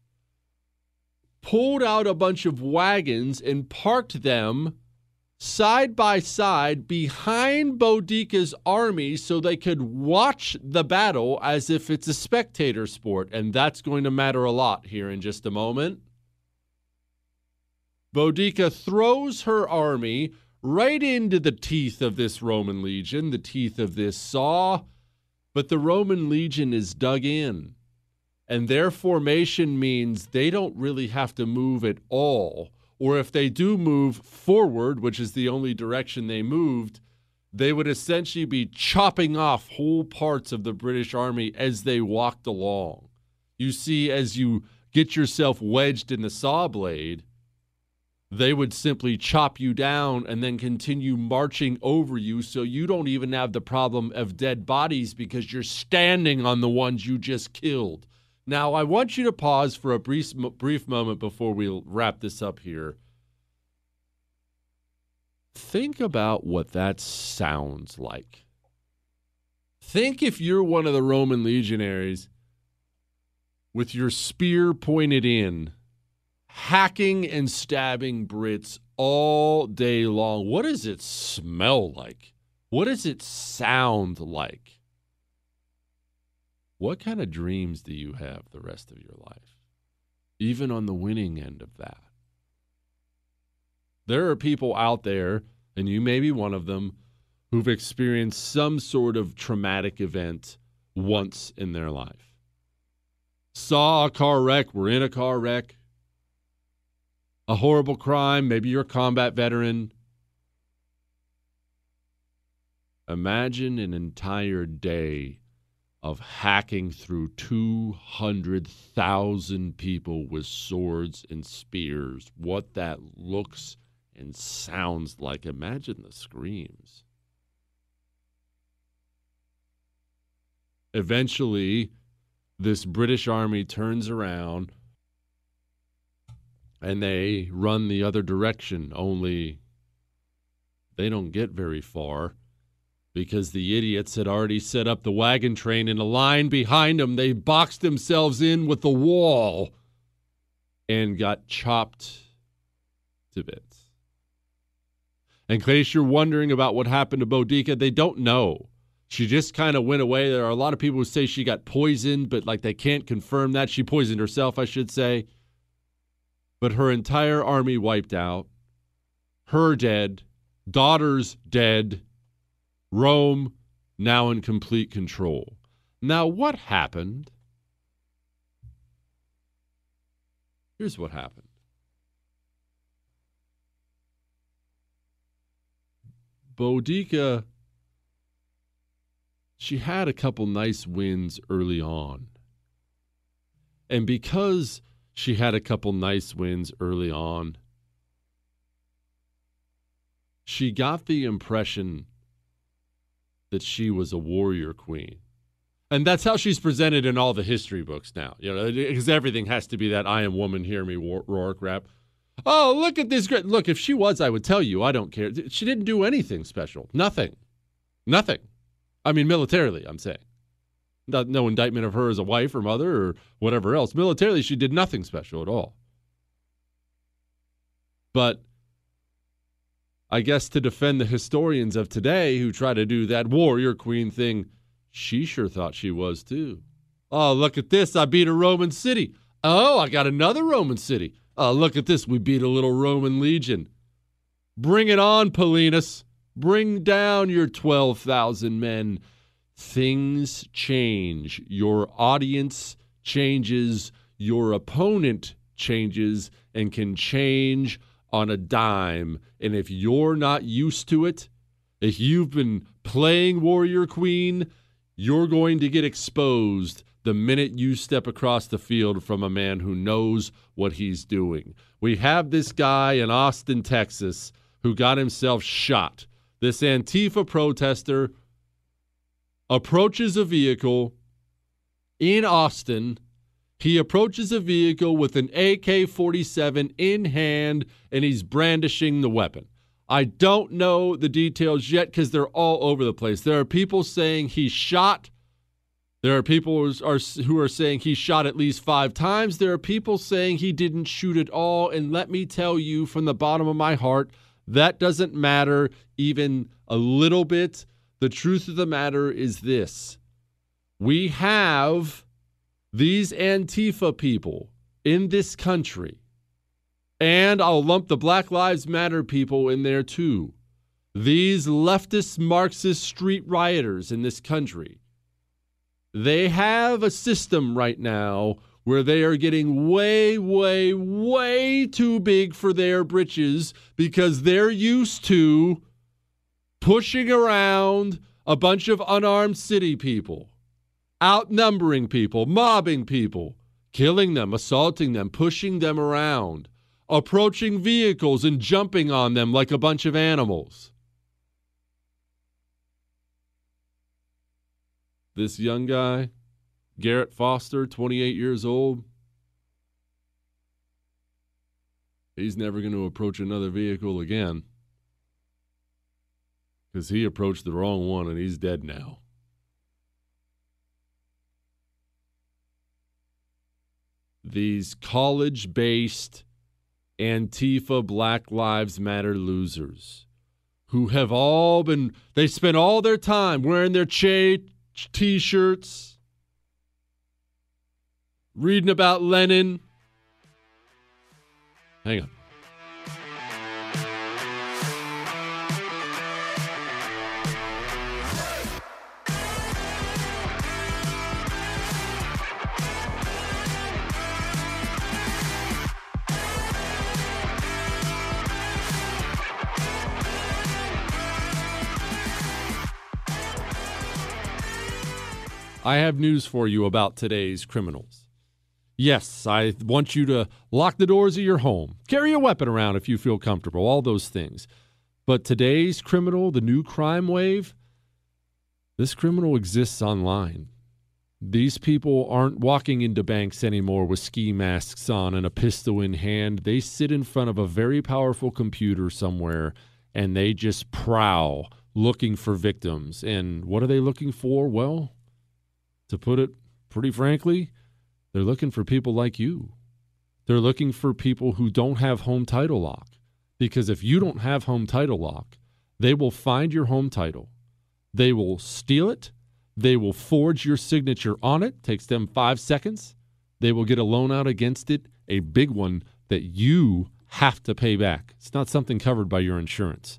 pulled out a bunch of wagons and parked them side by side behind Boudica's army so they could watch the battle as if it's a spectator sport. And that's going to matter a lot here in just a moment. Boudica throws her army right into the teeth of this Roman legion, the teeth of this saw. But the Roman legion is dug in. And their formation means they don't really have to move at all. Or if they do move forward, which is the only direction they moved, they would essentially be chopping off whole parts of the British army as they walked along. You see, as you get yourself wedged in the saw blade, they would simply chop you down and then continue marching over you so you don't even have the problem of dead bodies because you're standing on the ones you just killed. Now, I want you to pause for a brief, brief moment before we wrap this up here. Think about what that sounds like. Think if you're one of the Roman legionaries with your spear pointed in hacking and stabbing Brits all day long. What does it smell like? What does it sound like? What kind of dreams do you have the rest of your life? Even on the winning end of that. There are people out there, and you may be one of them, who've experienced some sort of traumatic event once in their life. Saw a car wreck, were in a car wreck, a horrible crime, maybe you're a combat veteran. Imagine an entire day of hacking through 200,000 people with swords and spears. What that looks and sounds like. Imagine the screams. Eventually, this British army turns around and they run the other direction, only they don't get very far because the idiots had already set up the wagon train in a line behind them. They boxed themselves in with the wall and got chopped to bits. In case you're wondering about what happened to Boudica, they don't know. She just kind of went away. There are a lot of people who say she got poisoned, but like they can't confirm that. She poisoned herself, I should say. But her entire army wiped out. Her dead. Daughters dead. Rome now in complete control. Now, what happened? Here's what happened. Boudica, she had a couple nice wins early on. And because she had a couple nice wins early on, she got the impression that she was a warrior queen. And that's how she's presented in all the history books now. You know, because everything has to be that I am woman, hear me roar crap. Oh, look at this great. Look, if she was, I would tell you. I don't care. She didn't do anything special. Nothing. Nothing. I mean, militarily, I'm saying. No, no indictment of her as a wife or mother or whatever else. Militarily, she did nothing special at all. But I guess to defend the historians of today who try to do that warrior queen thing, she sure thought she was too. Oh, look at this. I beat a Roman city. Oh, I got another Roman city. Oh, look at this. We beat a little Roman legion. Bring it on, Paulinus. Bring down your 12,000 men. Things change. Your audience changes. Your opponent changes and can change on a dime. And if you're not used to it, if you've been playing Warrior Queen, you're going to get exposed the minute you step across the field from a man who knows what he's doing. We have this guy in Austin, Texas, who got himself shot. This Antifa protester approaches a vehicle in Austin. He approaches a vehicle with an AK 47 in hand and he's brandishing the weapon. I don't know the details yet because they're all over the place. There are people saying he shot. There are people who are, who are saying he shot at least five times. There are people saying he didn't shoot at all. And let me tell you from the bottom of my heart, that doesn't matter even a little bit. The truth of the matter is this we have these Antifa people in this country, and I'll lump the Black Lives Matter people in there too. These leftist Marxist street rioters in this country, they have a system right now where they are getting way, way, way too big for their britches because they're used to pushing around a bunch of unarmed city people, outnumbering people, mobbing people, killing them, assaulting them, pushing them around, approaching vehicles and jumping on them like a bunch of animals. This young guy, Garrett Foster, 28 years old, he's never going to approach another vehicle again because he approached the wrong one and he's dead now. These college based Antifa Black Lives Matter losers who have all been, they spent all their time wearing their Che t shirts, reading about Lenin. Hang on. I have news for you about today's criminals. Yes, I want you to lock the doors of your home, carry a weapon around if you feel comfortable, all those things. But today's criminal, the new crime wave, this criminal exists online. These people aren't walking into banks anymore with ski masks on and a pistol in hand. They sit in front of a very powerful computer somewhere and they just prowl looking for victims. And what are they looking for? Well, to put it pretty frankly, they're looking for people like you. They're looking for people who don't have home title lock. Because if you don't have home title lock, they will find your home title. They will steal it they will forge your signature on it, takes them five seconds. They will get a loan out against it, a big one that you have to pay back. It's not something covered by your insurance.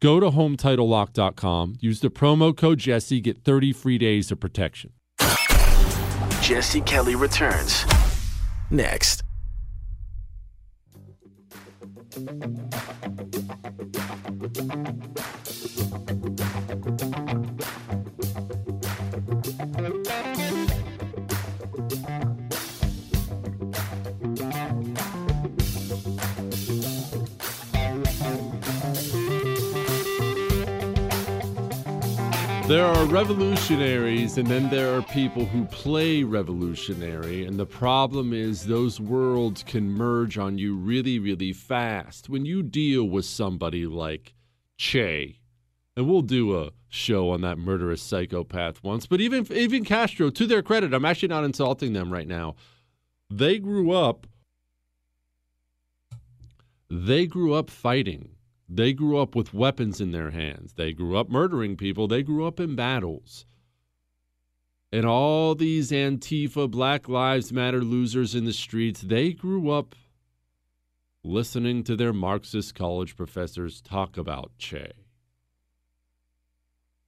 Go to HometitleLock.com, use the promo code Jesse, get 30 free days of protection. Jesse Kelly returns next. There are revolutionaries, and then there are people who play revolutionary. And the problem is, those worlds can merge on you really, really fast. When you deal with somebody like Che, and we'll do a show on that murderous psychopath once, but even, even Castro, to their credit, I'm actually not insulting them right now. They grew up. They grew up fighting they grew up with weapons in their hands. They grew up murdering people. They grew up in battles. And all these Antifa, Black Lives Matter losers in the streets, they grew up listening to their Marxist college professors talk about Che.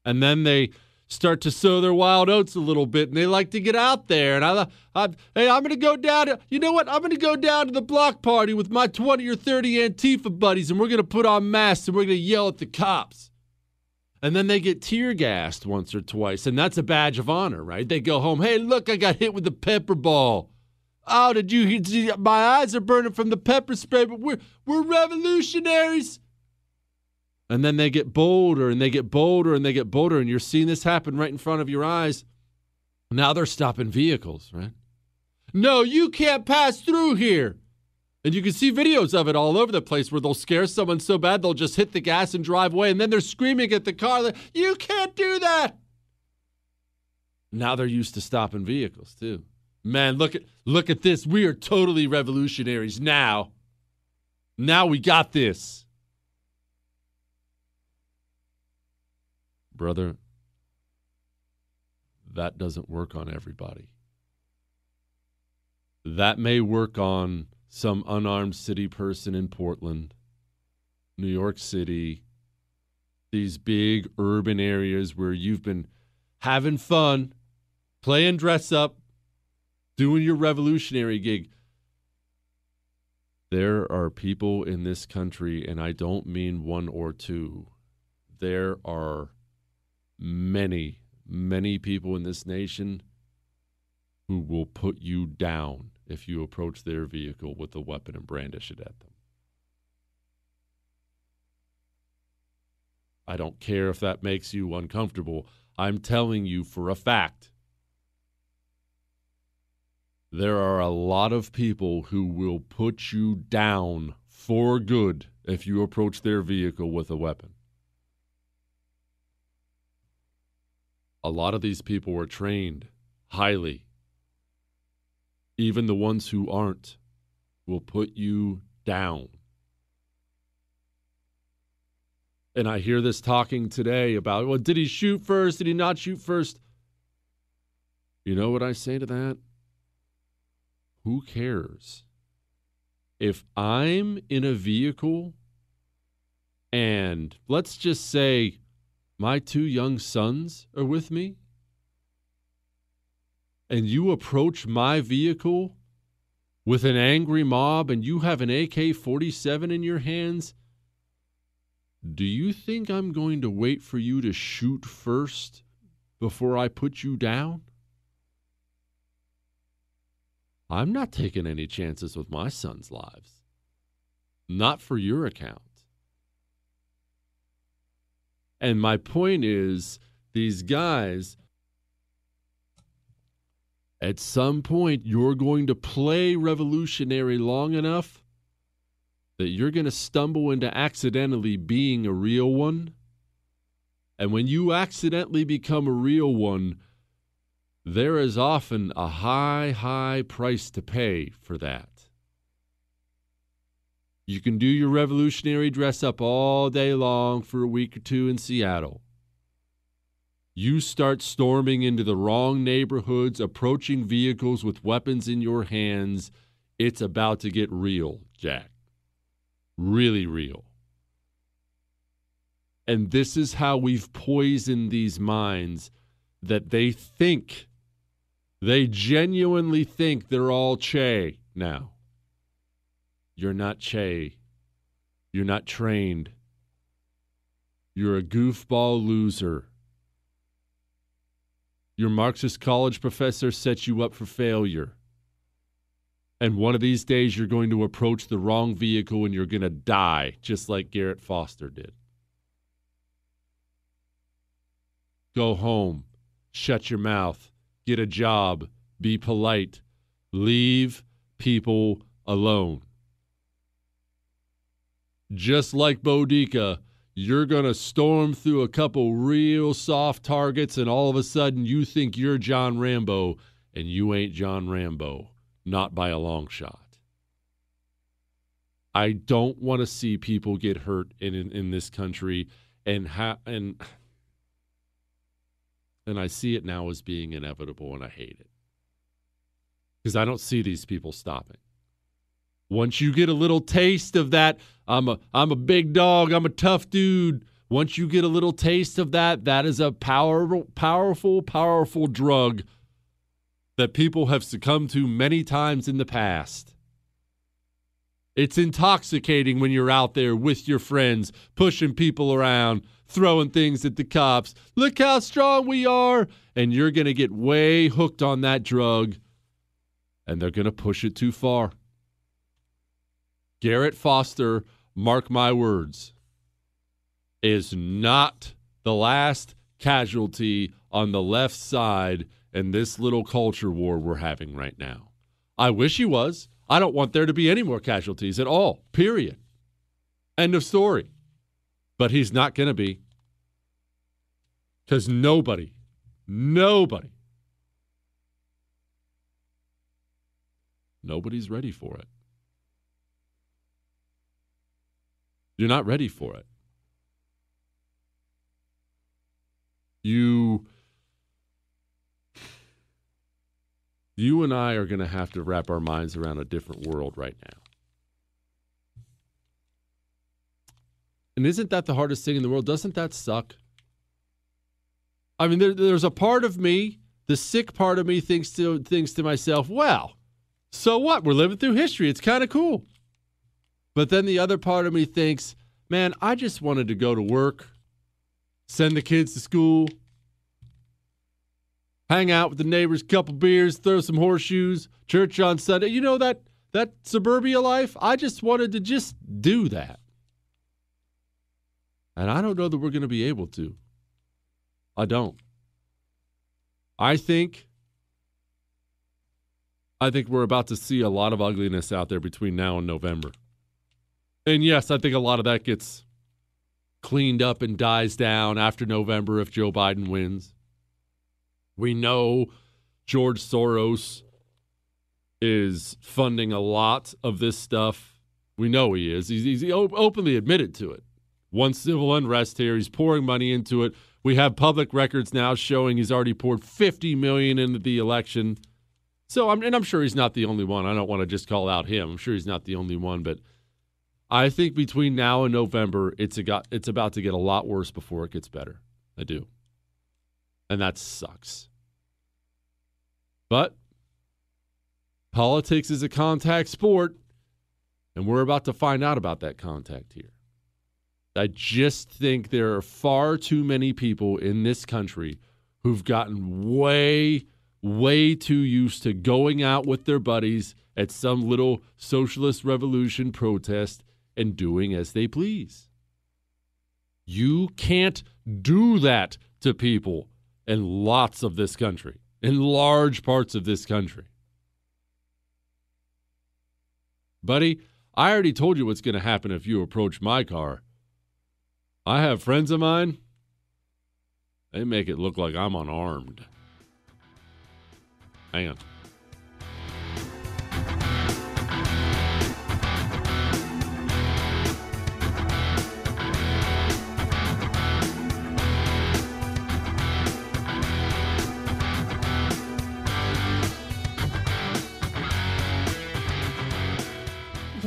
And then they start to sow their wild oats a little bit, and they like to get out there. And I, I hey, I'm going to go down. To, you know what? I'm going to go down to the block party with my 20 or 30 Antifa buddies, and we're going to put on masks and we're going to yell at the cops. And then they get tear gassed once or twice, and that's a badge of honor, right? They go home. Hey, look, I got hit with a pepper ball. Oh, did you? My eyes are burning from the pepper spray, but we're we're revolutionaries and then they get bolder and they get bolder and they get bolder. And you're seeing this happen right in front of your eyes. Now they're stopping vehicles right? No you can't pass through here. And you can see videos of it all over the place where they'll scare someone so bad they'll just hit the gas and drive away. And then they're screaming at the car like, you can't do that. Now they're used to stopping vehicles too. Man look at look at this. We are totally revolutionaries now. Now we got this brother, that doesn't work on everybody. That may work on some unarmed city person in Portland, New York City, these big urban areas where you've been having fun, playing dress up, doing your revolutionary gig. There are people in this country, and I don't mean one or two. There are many, many people in this nation who will put you down if you approach their vehicle with a weapon and brandish it at them. I don't care if that makes you uncomfortable. I'm telling you for a fact. There are a lot of people who will put you down for good if you approach their vehicle with a weapon. A lot of these people were trained highly. Even the ones who aren't will put you down. And I hear this talking today about, well, did he shoot first? Did he not shoot first? You know what I say to that? Who cares? If I'm in a vehicle and let's just say my two young sons are with me, and you approach my vehicle with an angry mob and you have an AK 47 in your hands, do you think I'm going to wait for you to shoot first before I put you down? I'm not taking any chances with my son's lives. Not for your account. And my point is, these guys, at some point, you're going to play revolutionary long enough that you're going to stumble into accidentally being a real one. And when you accidentally become a real one, there is often a high, high price to pay for that. You can do your revolutionary dress up all day long for a week or two in Seattle. You start storming into the wrong neighborhoods, approaching vehicles with weapons in your hands. It's about to get real, Jack. Really real. And this is how we've poisoned these minds that they think, they genuinely think they're all Che now. You're not Che. You're not trained. You're a goofball loser. Your Marxist college professor set you up for failure. And one of these days, you're going to approach the wrong vehicle and you're going to die, just like Garrett Foster did. Go home, shut your mouth, get a job, be polite, leave people alone. Just like Boudica, you're going to storm through a couple real soft targets, and all of a sudden you think you're John Rambo, and you ain't John Rambo, not by a long shot. I don't want to see people get hurt in, in, in this country, and ha- and and I see it now as being inevitable, and I hate it because I don't see these people stopping. Once you get a little taste of that, I'm a I'm a big dog, I'm a tough dude. Once you get a little taste of that, that is a powerful, powerful, powerful drug that people have succumbed to many times in the past. It's intoxicating when you're out there with your friends, pushing people around, throwing things at the cops. Look how strong we are. And you're going to get way hooked on that drug, and they're going to push it too far. Garrett Foster, mark my words, is not the last casualty on the left side in this little culture war we're having right now. I wish he was. I don't want there to be any more casualties at all, period. End of story. But he's not going to be. Because nobody, nobody, nobody's ready for it. You're not ready for it. You you and I are going to have to wrap our minds around a different world right now. And isn't that the hardest thing in the world? Doesn't that suck? I mean, there, there's a part of me, the sick part of me, thinks to thinks to myself, "Well, so what? We're living through history. It's kind of cool." But then the other part of me thinks, "Man, I just wanted to go to work, send the kids to school, hang out with the neighbors, couple beers, throw some horseshoes, church on Sunday. You know that that suburbia life? I just wanted to just do that. And I don't know that we're going to be able to. I don't. I think I think we're about to see a lot of ugliness out there between now and November. And yes, I think a lot of that gets cleaned up and dies down after November if Joe Biden wins. We know George Soros is funding a lot of this stuff. We know he is. He's, he's openly admitted to it. One civil unrest here, he's pouring money into it. We have public records now showing he's already poured 50 million into the election. So I'm and I'm sure he's not the only one. I don't want to just call out him. I'm sure he's not the only one, but I think between now and November, it's a got, it's about to get a lot worse before it gets better. I do. And that sucks. But politics is a contact sport, and we're about to find out about that contact here. I just think there are far too many people in this country who've gotten way, way too used to going out with their buddies at some little socialist revolution protest and doing as they please. You can't do that to people in lots of this country, in large parts of this country. Buddy, I already told you what's going to happen if you approach my car. I have friends of mine, they make it look like I'm unarmed. Hang on.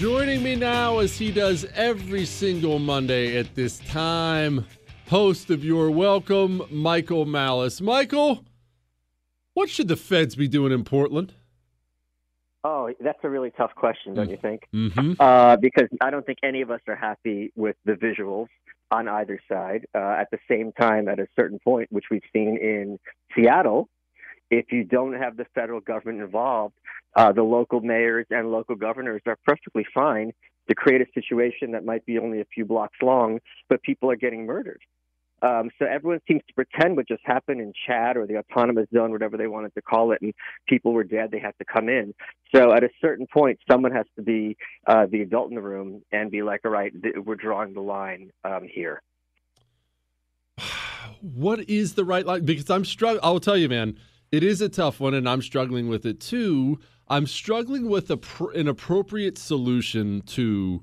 Joining me now, as he does every single Monday at this time, host of Your Welcome, Michael Malice. Michael, what should the feds be doing in Portland? Oh, that's a really tough question, don't you think? Mm-hmm. Uh, because I don't think any of us are happy with the visuals on either side. Uh, at the same time, at a certain point, which we've seen in Seattle, if you don't have the federal government involved, uh, the local mayors and local governors are perfectly fine to create a situation that might be only a few blocks long, but people are getting murdered. Um, so everyone seems to pretend what just happened in CHAZ or the autonomous zone, whatever they wanted to call it, and people were dead. They had to come in. So at a certain point, someone has to be uh, the adult in the room and be like, "All right, th- we're drawing the line um, here." What is the right line? Because I'm struggling. I'll tell you, man, it is a tough one, and I'm struggling with it too. I'm struggling with a pr- an appropriate solution to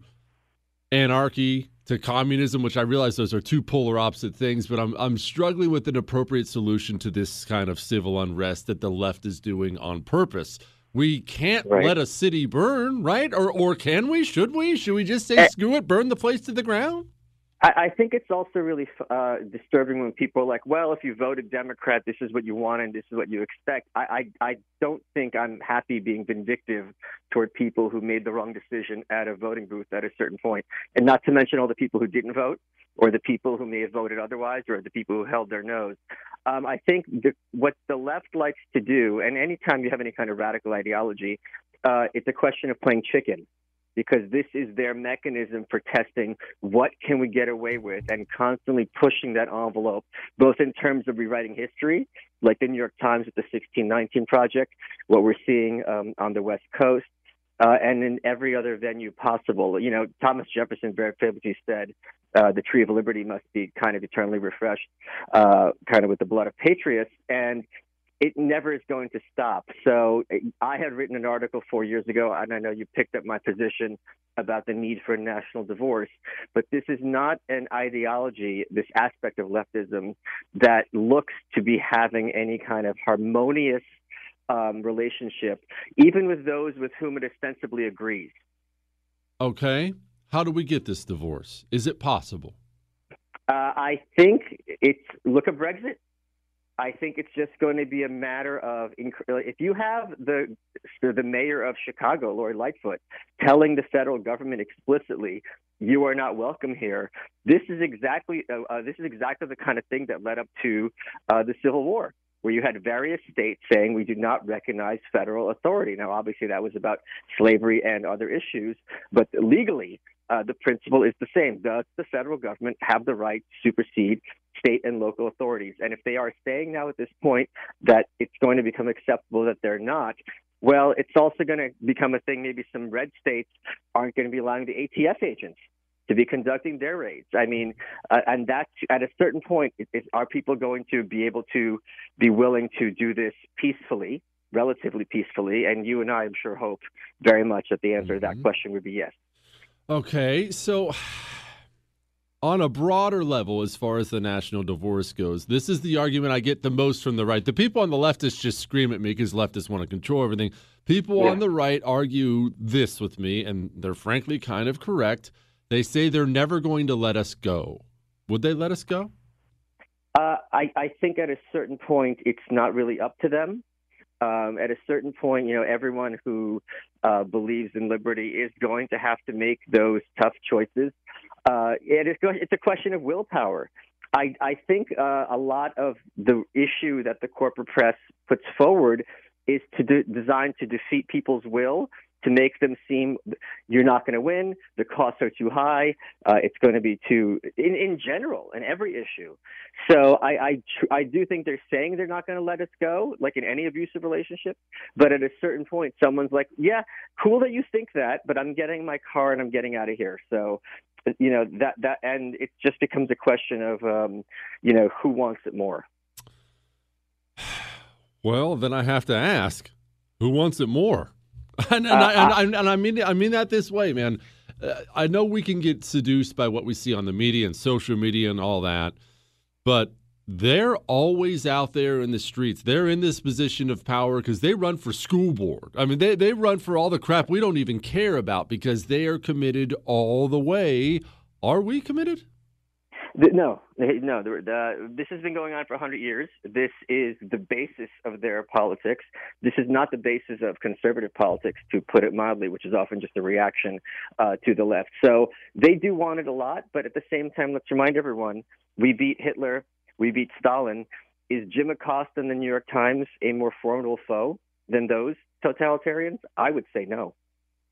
anarchy, to communism, which I realize those are two polar opposite things, but I'm I'm struggling with an appropriate solution to this kind of civil unrest that the left is doing on purpose. We can't Right. let a city burn, right? Or or can we? Should we? Should we just say Eh. screw it, burn the place to the ground? I, I think it's also really uh, disturbing when people are like, "Well, if you voted Democrat, this is what you want and this is what you expect." I, I, I don't think I'm happy being vindictive toward people who made the wrong decision at a voting booth at a certain point. and not to mention all the people who didn't vote, or the people who may have voted otherwise, or the people who held their nose. Um, I think the, what the left likes to do, and anytime you have any kind of radical ideology, uh, it's a question of playing chicken because this is their mechanism for testing what can we get away with and constantly pushing that envelope both in terms of rewriting history like the new york times with the 1619 project what we're seeing um, on the west coast uh, and in every other venue possible. You know thomas jefferson very famously said uh, the tree of liberty must be kind of eternally refreshed uh, kind of with the blood of patriots. And it never is going to stop. So I had written an article four years ago, and I know you picked up my position about the need for a national divorce. But this is not an ideology, this aspect of leftism, that looks to be having any kind of harmonious um, relationship, even with those with whom it ostensibly agrees. Okay. How do we get this divorce? Is it possible? Uh, I think it's look at Brexit. I think it's just going to be a matter of if you have the the mayor of Chicago, Lori Lightfoot, telling the federal government explicitly, "You are not welcome here." This is exactly uh, uh, this is exactly the kind of thing that led up to uh, the Civil War, where you had various states saying we do not recognize federal authority. Now, obviously, that was about slavery and other issues, but legally, uh, the principle is the same. Does the federal government have the right to supersede state and local authorities? And if they are saying now at this point that it's going to become acceptable that they're not, well, it's also going to become a thing. Maybe some red states aren't going to be allowing the ATF agents to be conducting their raids. I mean, uh, and that's at a certain point, it, it, are people going to be able to be willing to do this peacefully, relatively peacefully? And you and I, I'm sure, hope very much that the answer mm-hmm. to that mm-hmm. question would be yes. Okay, so on a broader level, as far as the national divorce goes, this is the argument I get the most from the right. The people on the leftists just scream at me because leftists want to control everything. People yeah. on the right argue this with me, and they're frankly kind of correct. They say they're never going to let us go. Would they let us go? Uh, I, I think at a certain point, it's not really up to them um, at a certain point, you know, everyone who uh, believes in liberty is going to have to make those tough choices. Uh, and it is it's a question of willpower. I, I think uh, a lot of the issue that the corporate press puts forward is to de- designed to defeat people's will to make them seem you're not going to win, the costs are too high, uh, it's going to be too in, in general in every issue. So I I, I do think they're saying they're not going to let us go, like in any abusive relationship. But at a certain point, someone's like, yeah, cool that you think that, but I'm getting my car and I'm getting out of here. So you know that that and it just becomes a question of um, you know who wants it more. Well, then I have to ask, who wants it more? And, and, uh, I, and, and, I mean I mean that this way, man. Uh, I know we can get seduced by what we see on the media and social media and all that, but they're always out there in the streets. They're in this position of power because they run for school board. I mean, they, they run for all the crap we don't even care about because they are committed all the way. Are we committed? No, no. The, the, this has been going on for 100 years. This is the basis of their politics. This is not the basis of conservative politics, to put it mildly, which is often just a reaction uh, to the left. So they do want it a lot, but at the same time, let's remind everyone we beat Hitler, we beat Stalin. Is Jim Acosta in the New York Times a more formidable foe than those totalitarians? I would say no.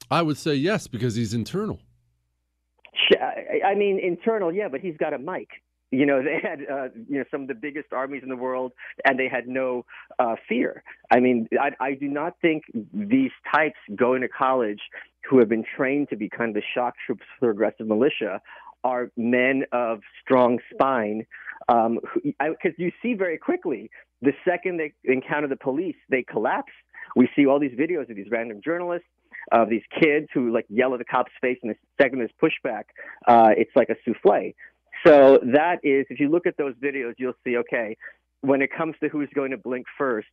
I would say yes because he's internal. I mean, internal, yeah, but he's got a mic. You know, they had uh, you know some of the biggest armies in the world, and they had no uh, fear. I mean, I, I do not think these types going to college who have been trained to be kind of the shock troops for aggressive militia are men of strong spine. Because um, you see very quickly, the second they encounter the police, they collapse. We see all these videos of these random journalists of these kids who like yell at the cop's face, and the second there's pushback, uh, it's like a souffle. So that is, if you look at those videos, you'll see. Okay, when it comes to who's going to blink first,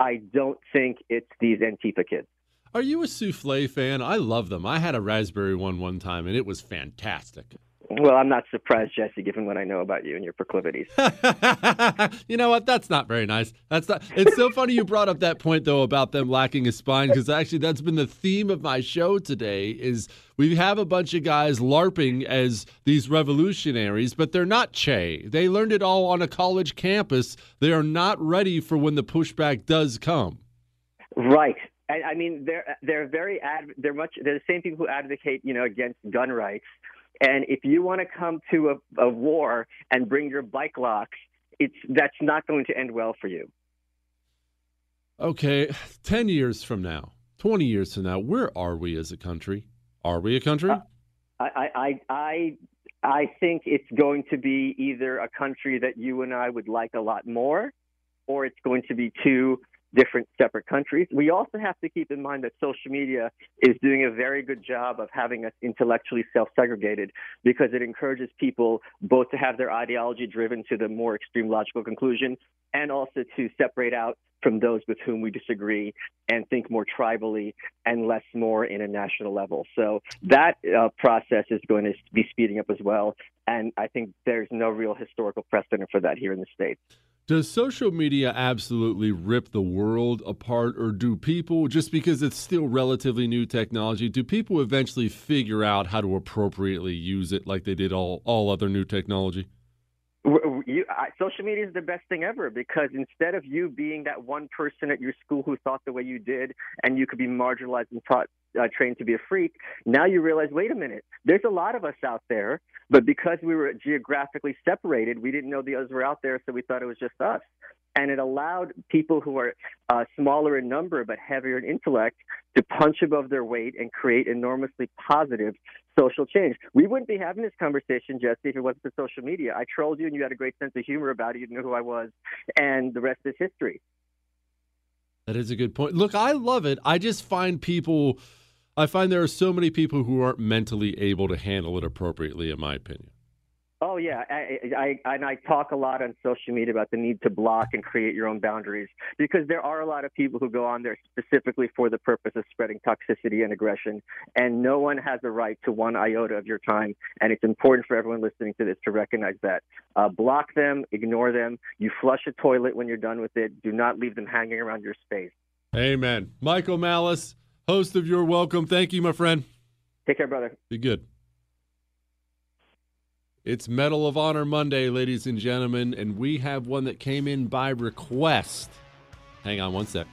I don't think it's these Antifa kids. Are you a souffle fan? I love them. I had a raspberry one one time, and it was fantastic. Well, I'm not surprised, Jesse, given what I know about you and your proclivities. you know what? That's not very nice. That's not. It's so funny you brought up that point though about them lacking a spine because actually that's been the theme of my show today. Is we have a bunch of guys larping as these revolutionaries, but they're not Che. They learned it all on a college campus. They are not ready for when the pushback does come. Right. I, I mean, they're they're very ad, they're much they're the same people who advocate you know against gun rights and if you want to come to a, a war and bring your bike locks, it's that's not going to end well for you. Okay, 10 years from now, 20 years from now, where are we as a country? Are we a country? Uh, I, I, I, I think it's going to be either a country that you and I would like a lot more, or it's going to be two different separate countries. We also have to keep in mind that social media is doing a very good job of having us intellectually self segregated because it encourages people both to have their ideology driven to the more extreme logical conclusion and also to separate out from those with whom we disagree and think more tribally and less more in a national level. So that uh, process is going to be speeding up as well. And I think there's no real historical precedent for that here in the States. Does social media absolutely rip the world apart, or do people, just because it's still relatively new technology, do people eventually figure out how to appropriately use it like they did all, all other new technology? You, I, social media is the best thing ever because instead of you being that one person at your school who thought the way you did and you could be marginalized and taught, uh, trained to be a freak, now you realize, wait a minute, there's a lot of us out there, but because we were geographically separated, we didn't know the others were out there, so we thought it was just us. And it allowed people who are uh, smaller in number but heavier in intellect to punch above their weight and create enormously positive social change. We wouldn't be having this conversation, Jesse, if it wasn't for social media. I trolled you and you had a great sense of humor about it. You knew who I was, and the rest is history. That is a good point. Look, I love it. I just find people, I find there are so many people who aren't mentally able to handle it appropriately, in my opinion. Oh yeah, I, I, and I talk a lot on social media about the need to block and create your own boundaries because there are a lot of people who go on there specifically for the purpose of spreading toxicity and aggression, and no one has a right to one iota of your time. And it's important for everyone listening to this to recognize that. Uh, block them, ignore them. You flush a toilet when you're done with it. Do not leave them hanging around your space. Amen. Michael Malice, host of Your Welcome. Thank you, my friend. Take care, brother. Be good. It's Medal of Honor Monday, ladies and gentlemen, and we have one that came in by request. Hang on one sec.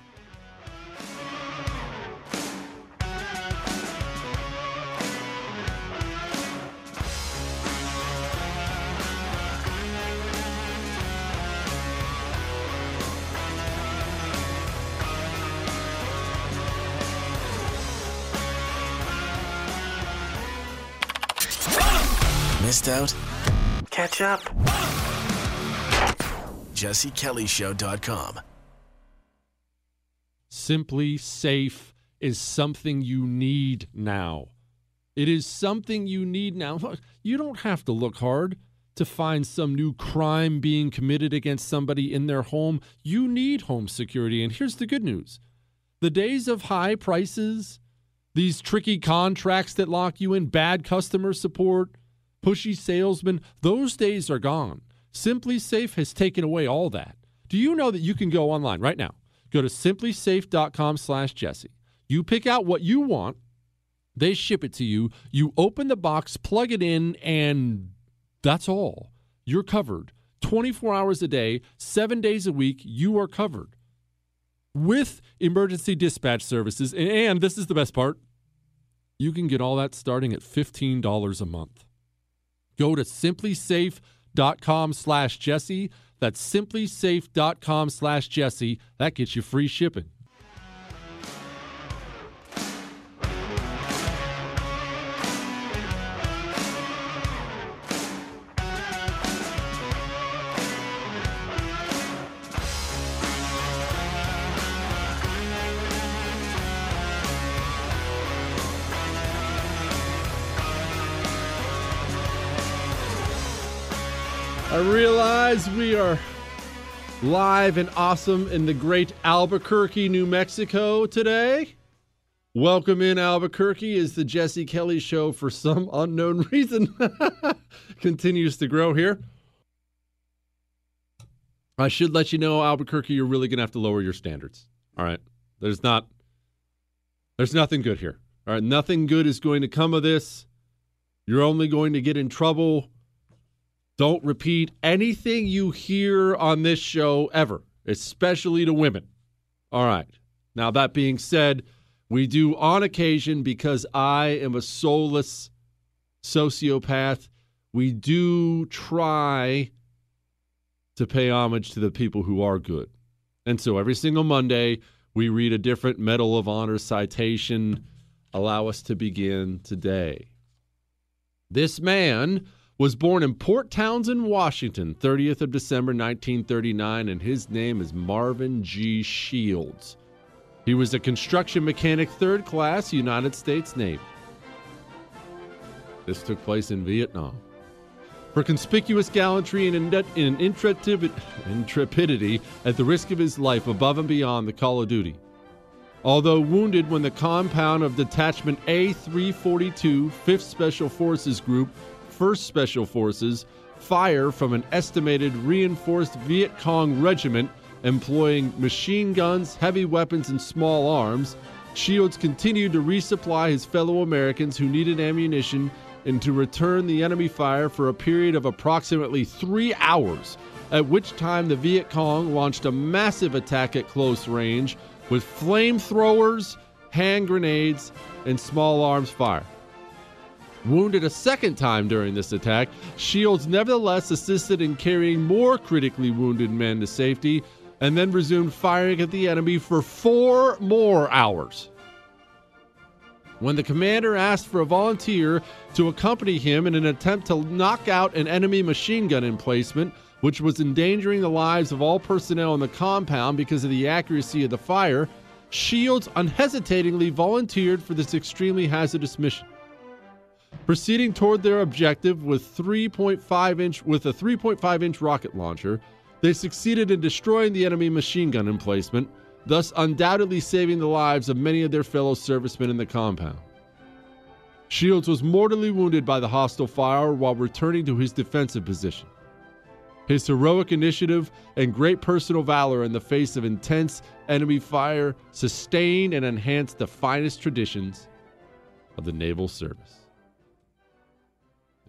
Missed out? Catch up. JesseKellyShow.com. Simply safe is something you need now. It is something you need now. You don't have to look hard to find some new crime being committed against somebody in their home. You need home security. And here's the good news the days of high prices, these tricky contracts that lock you in, bad customer support, pushy salesmen, those days are gone. SimpliSafe has taken away all that. Do you know that you can go online right now? Go to simplisafe.com slash Jesse. You pick out what you want. They ship it to you. You open the box, plug it in, and that's all. You're covered. 24 hours a day, seven days a week, you are covered. With emergency dispatch services, and this is the best part, you can get all that starting at $15 a month. Go to simplisafe.com slash Jesse. That's simplisafe.com slash Jesse. That gets you free shipping. Realize we are live and awesome in the great Albuquerque, New Mexico today. Welcome in Albuquerque is the Jesse Kelly show for some unknown reason continues to grow here. I should let you know Albuquerque you're really going to have to lower your standards. All right. There's not there's nothing good here. All right, nothing good is going to come of this. You're only going to get in trouble don't repeat anything you hear on this show ever, especially to women. All right. Now, that being said, we do on occasion, because I am a soulless sociopath, we do try to pay homage to the people who are good. And so every single Monday, we read a different Medal of Honor citation. Allow us to begin today. This man was born in Port Townsend, Washington, 30th of December 1939, and his name is Marvin G. Shields. He was a construction mechanic, third class, United States Navy. This took place in Vietnam. For conspicuous gallantry and intrepidity at the risk of his life above and beyond the call of duty. Although wounded when the compound of Detachment A342, 5th Special Forces Group, 1st Special Forces, fire from an estimated reinforced Viet Cong regiment employing machine guns, heavy weapons, and small arms. Shields continued to resupply his fellow Americans who needed ammunition and to return the enemy fire for a period of approximately three hours, at which time the Viet Cong launched a massive attack at close range with flamethrowers, hand grenades, and small arms fire. Wounded a second time during this attack, Shields nevertheless assisted in carrying more critically wounded men to safety and then resumed firing at the enemy for four more hours. When the commander asked for a volunteer to accompany him in an attempt to knock out an enemy machine gun emplacement, which was endangering the lives of all personnel in the compound because of the accuracy of the fire, Shields unhesitatingly volunteered for this extremely hazardous mission. Proceeding toward their objective with 3.5 inch with a 3.5 inch rocket launcher, they succeeded in destroying the enemy machine gun emplacement, thus undoubtedly saving the lives of many of their fellow servicemen in the compound. Shields was mortally wounded by the hostile fire while returning to his defensive position. His heroic initiative and great personal valor in the face of intense enemy fire sustained and enhanced the finest traditions of the naval service.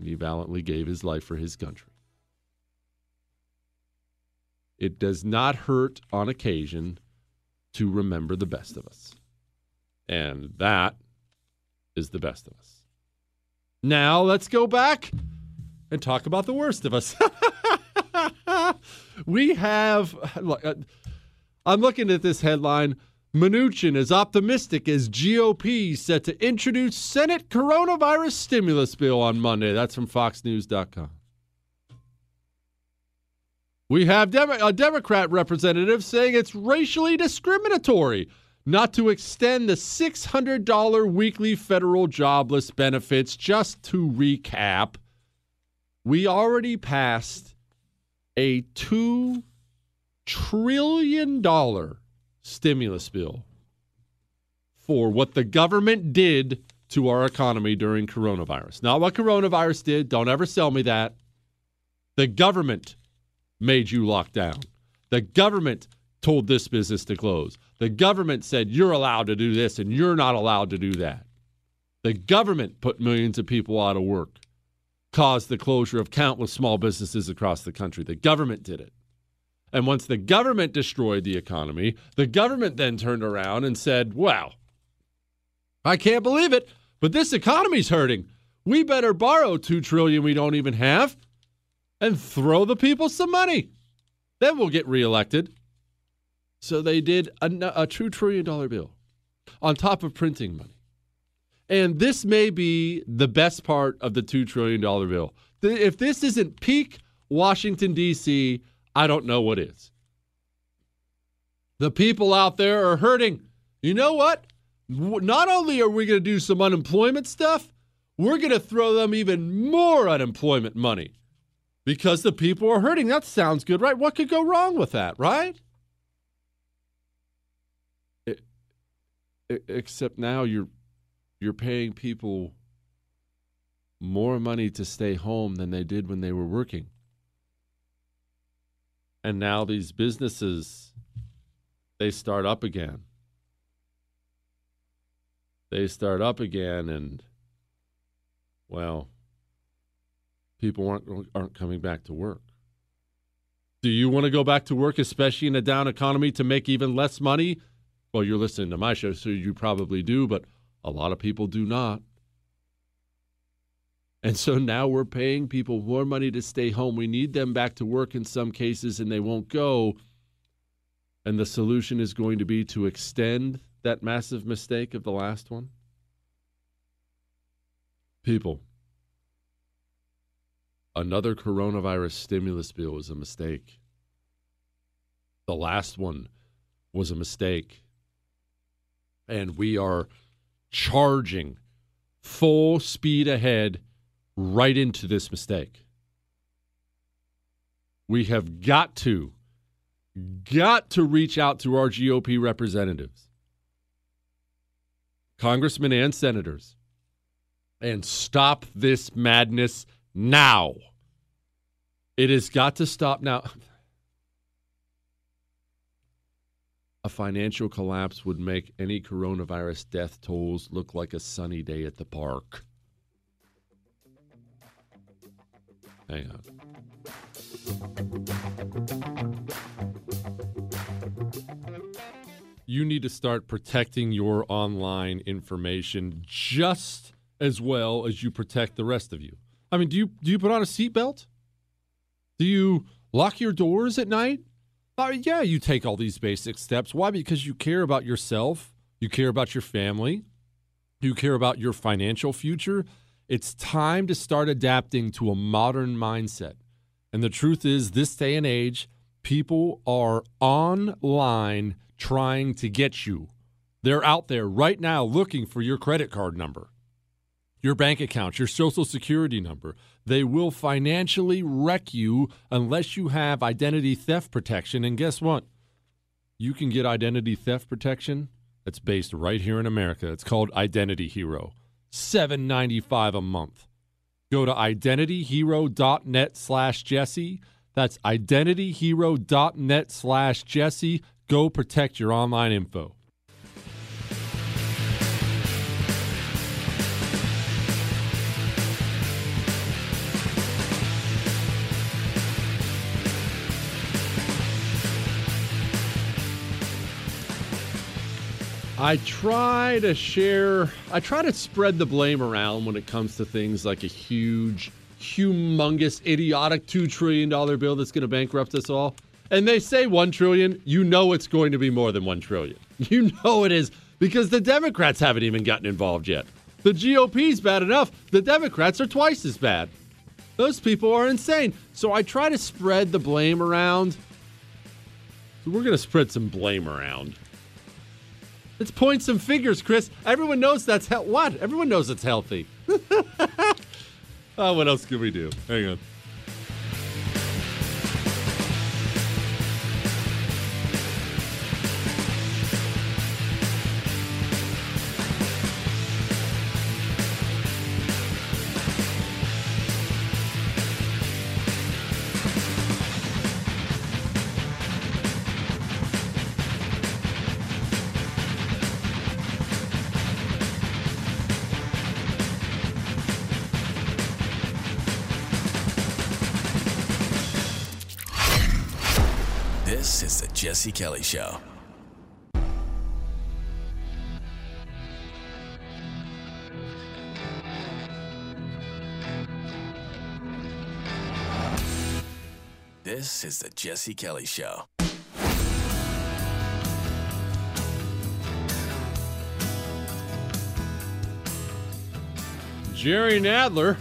And he valiantly gave his life for his country. It does not hurt on occasion to remember the best of us. And that is the best of us. Now let's go back and talk about the worst of us. we have, look, uh, I'm looking at this headline. Mnuchin is optimistic as GOP set to introduce Senate coronavirus stimulus bill on Monday. That's from FoxNews.com. We have a Democrat representative saying it's racially discriminatory not to extend the $600 weekly federal jobless benefits. Just to recap, we already passed a $2 trillion stimulus bill for what the government did to our economy during coronavirus. Not what coronavirus did. Don't ever sell me that. The government made you lock down. The government told this business to close. The government said you're allowed to do this and you're not allowed to do that. The government put millions of people out of work, caused the closure of countless small businesses across the country. The government did it. And once the government destroyed the economy, the government then turned around and said, Well, I can't believe it, but this economy's hurting. We better borrow 2 trillion we don't even have and throw the people some money. Then we'll get reelected. So they did a, a $2 trillion bill on top of printing money. And this may be the best part of the $2 trillion bill. If this isn't peak Washington, D.C., I don't know what is. The people out there are hurting. You know what? Not only are we going to do some unemployment stuff, we're going to throw them even more unemployment money because the people are hurting. That sounds good, right? What could go wrong with that, right? Except now you're you're paying people more money to stay home than they did when they were working. And now these businesses they start up again. They start up again and well, people aren't aren't coming back to work. Do you want to go back to work, especially in a down economy, to make even less money? Well, you're listening to my show, so you probably do, but a lot of people do not. And so now we're paying people more money to stay home. We need them back to work in some cases, and they won't go. And the solution is going to be to extend that massive mistake of the last one. People, another coronavirus stimulus bill was a mistake. The last one was a mistake. And we are charging full speed ahead right into this mistake. We have got to, got to reach out to our GOP representatives, congressmen and senators, and stop this madness now. It has got to stop now. A financial collapse would make any coronavirus death tolls look like a sunny day at the park. Hang on. You need to start protecting your online information just as well as you protect the rest of you. I mean, do you do you put on a seatbelt? Do you lock your doors at night? Uh, yeah, you take all these basic steps. Why? Because you care about yourself, you care about your family, you care about your financial future. It's time to start adapting to a modern mindset. And the truth is, this day and age, people are online trying to get you. They're out there right now looking for your credit card number, your bank account, your social security number. They will financially wreck you unless you have identity theft protection. And guess what? You can get identity theft protection that's based right here in America. It's called Identity Hero. $7.95 a month. Go to identityhero.net slash Jesse. That's identityhero.net slash Jesse. Go protect your online info. I try to share, I try to spread the blame around when it comes to things like a huge, humongous, idiotic $2 trillion bill that's going to bankrupt us all. And they say 1 trillion, you know it's going to be more than 1 trillion. You know it is because the Democrats haven't even gotten involved yet. The GOP's bad enough, the Democrats are twice as bad. Those people are insane. So I try to spread the blame around. So we're going to spread some blame around. Let's point some figures, Chris. Everyone knows that's he- what? Everyone knows it's healthy. oh, what else can we do? Hang on. This is the Jesse Kelly Show. This is the Jesse Kelly Show. Jerry Nadler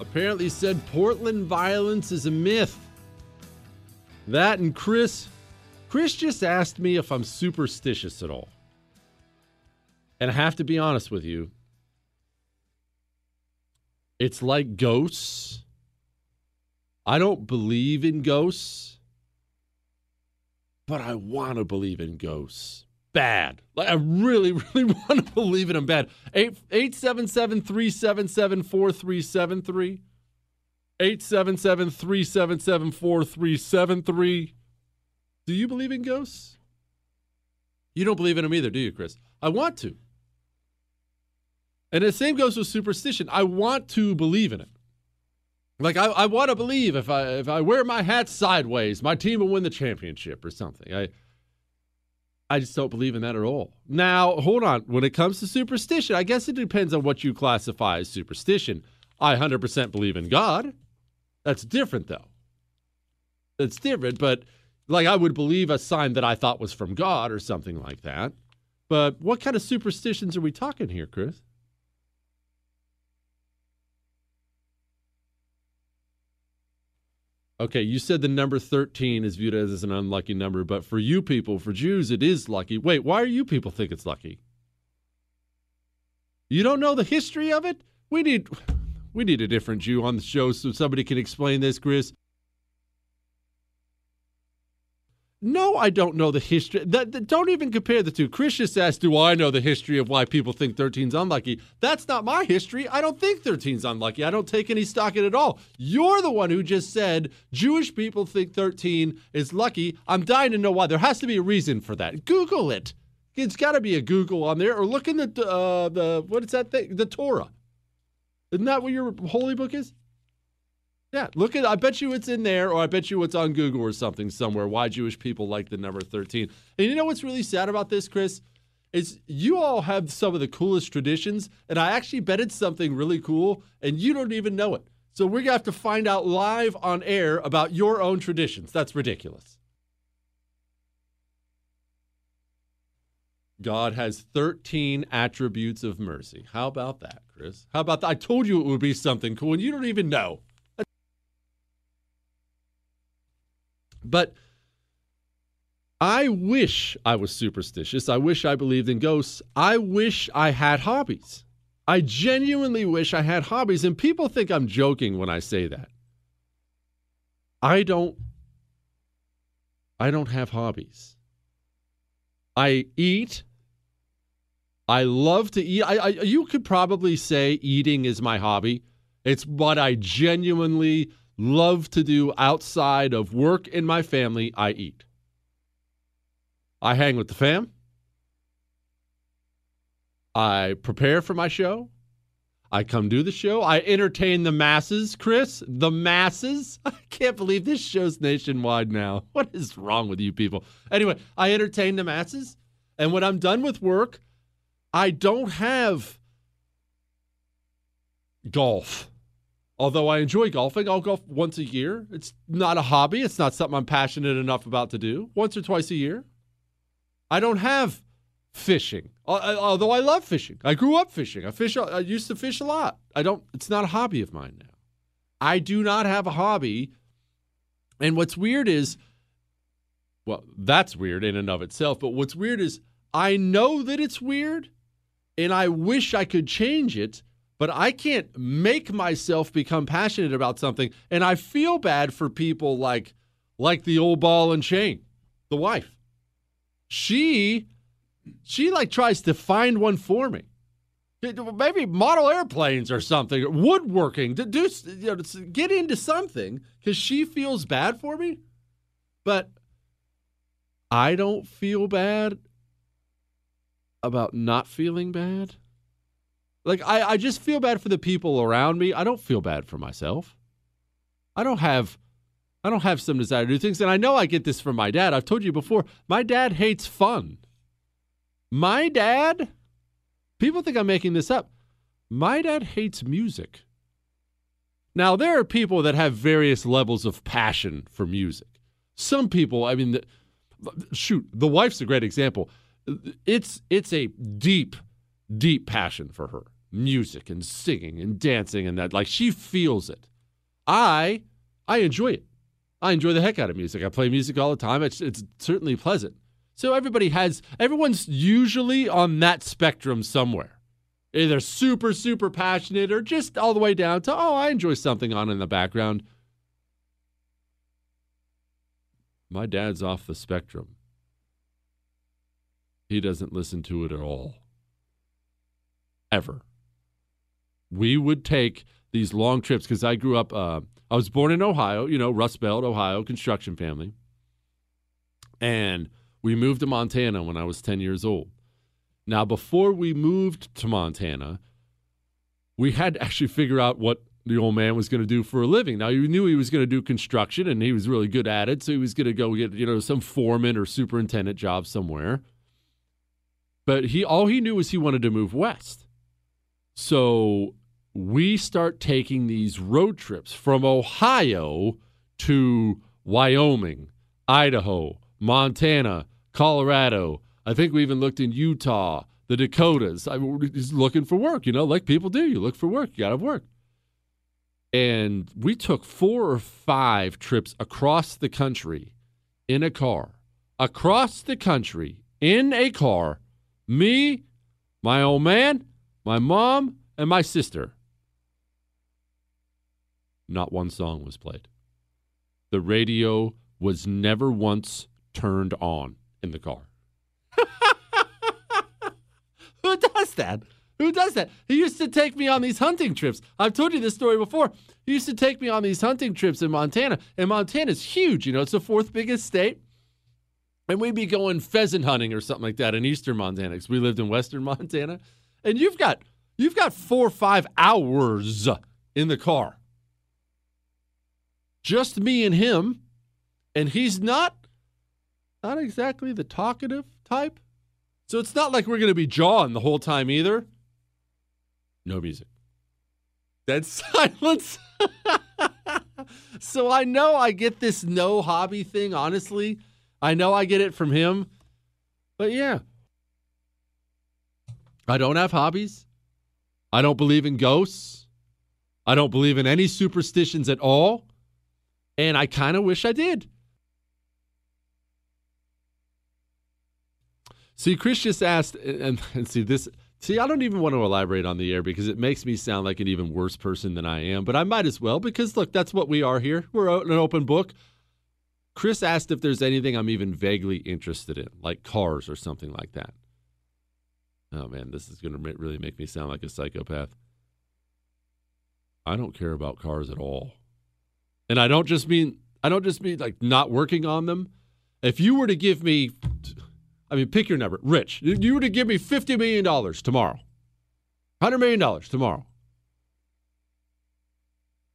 apparently said Portland violence is a myth. That and Chris, Chris just asked me if I'm superstitious at all. And I have to be honest with you. It's like ghosts. I don't believe in ghosts, but I want to believe in ghosts. Bad. Like I really, really want to believe in them bad. 877 377 4373. 877 377 4373. Do you believe in ghosts? You don't believe in them either, do you, Chris? I want to. And the same goes with superstition. I want to believe in it. Like I, I want to believe if I if I wear my hat sideways, my team will win the championship or something. I I just don't believe in that at all. Now, hold on. When it comes to superstition, I guess it depends on what you classify as superstition. I 100% believe in God. That's different, though. It's different, but like I would believe a sign that I thought was from God or something like that. But what kind of superstitions are we talking here, Chris? Okay, you said the number 13 is viewed as an unlucky number, but for you people, for Jews, it is lucky. Wait, why are you people think it's lucky? You don't know the history of it? We need we need a different Jew on the show so somebody can explain this, Chris. No, I don't know the history. That, that- don't even compare the two. Chris just asked, Do I know the history of why people think 13's unlucky? That's not my history. I don't think 13's unlucky. I don't take any stock in it at all. You're the one who just said Jewish people think 13 is lucky. I'm dying to know why. There has to be a reason for that. Google it. It's got to be a Google on there, or look in the uh, the what is that thing? The Torah. Isn't that what your holy book is? Yeah, look at. I bet you it's in there, or I bet you it's on Google or something somewhere. Why Jewish people like the number thirteen? And you know what's really sad about this, Chris? Is you all have some of the coolest traditions, and I actually bet it's something really cool, and you don't even know it. So we're gonna have to find out live on air about your own traditions. That's ridiculous. God has 13 attributes of mercy. How about that, Chris? How about that? I told you it would be something cool, and you don't even know. But I wish I was superstitious. I wish I believed in ghosts. I wish I had hobbies. I genuinely wish I had hobbies. And people think I'm joking when I say that. I don't I don't have hobbies. I eat. I love to eat. I, I you could probably say eating is my hobby. It's what I genuinely love to do outside of work and my family. I eat. I hang with the fam. I prepare for my show. I come do the show. I entertain the masses, Chris. The masses. I can't believe this show's nationwide now. What is wrong with you people? Anyway, I entertain the masses. And when I'm done with work, I don't have golf. Although I enjoy golfing, I'll golf once a year. It's not a hobby. It's not something I'm passionate enough about to do. Once or twice a year. I don't have fishing. Although I love fishing. I grew up fishing. I fish I used to fish a lot. I don't it's not a hobby of mine now. I do not have a hobby. And what's weird is well, that's weird in and of itself, but what's weird is I know that it's weird and I wish I could change it, but I can't make myself become passionate about something. And I feel bad for people like like the old ball and chain, the wife. She she like tries to find one for me. Maybe model airplanes or something, or woodworking to do you know, to get into something because she feels bad for me. But I don't feel bad about not feeling bad. Like I, I just feel bad for the people around me. I don't feel bad for myself. I don't have I don't have some desire to do things. And I know I get this from my dad. I've told you before, my dad hates fun. My dad, people think I'm making this up. My dad hates music. Now, there are people that have various levels of passion for music. Some people, I mean, the, shoot, the wife's a great example. It's it's a deep, deep passion for her. Music and singing and dancing and that. Like she feels it. I I enjoy it. I enjoy the heck out of music. I play music all the time. It's it's certainly pleasant. So everybody has everyone's usually on that spectrum somewhere. Either super, super passionate or just all the way down to, oh, I enjoy something on in the background. My dad's off the spectrum. He doesn't listen to it at all. Ever. We would take these long trips because I grew up, uh, I was born in Ohio, you know, Rust Belt, Ohio, construction family. And we moved to Montana when I was 10 years old. Now, before we moved to Montana, we had to actually figure out what the old man was going to do for a living. Now, you knew he was going to do construction and he was really good at it. So he was going to go get, you know, some foreman or superintendent job somewhere. But he all he knew was he wanted to move west. So we start taking these road trips from Ohio to Wyoming, Idaho, Montana, Colorado. I think we even looked in Utah, the Dakotas. I was looking for work, you know, like people do. You look for work, you got to work. And we took four or five trips across the country in a car, across the country in a car. Me, my old man, my mom, and my sister. Not one song was played. The radio was never once turned on in the car. Who does that? Who does that? He used to take me on these hunting trips. I've told you this story before. He used to take me on these hunting trips in Montana, and Montana's huge. You know, it's the fourth biggest state. And we'd be going pheasant hunting or something like that in eastern Montana because we lived in western Montana. And you've got you've got four or five hours in the car. Just me and him. And he's not not exactly the talkative type. So it's not like we're going to be jawing the whole time either. No music. Dead silence. so I know I get this no hobby thing, honestly. I know I get it from him. But yeah. I don't have hobbies. I don't believe in ghosts. I don't believe in any superstitions at all. And I kind of wish I did. See, Chris just asked, and, and see this. See, I don't even want to elaborate on the air because it makes me sound like an even worse person than I am. But I might as well because look, that's what we are here. We're an open book. Chris asked if there's anything I'm even vaguely interested in, like cars or something like that. Oh man, this is going to really make me sound like a psychopath. I don't care about cars at all. And I don't just mean I don't just mean like not working on them. If you were to give me I mean, pick your number. Rich, you were to give me $50 million tomorrow, $100 million tomorrow.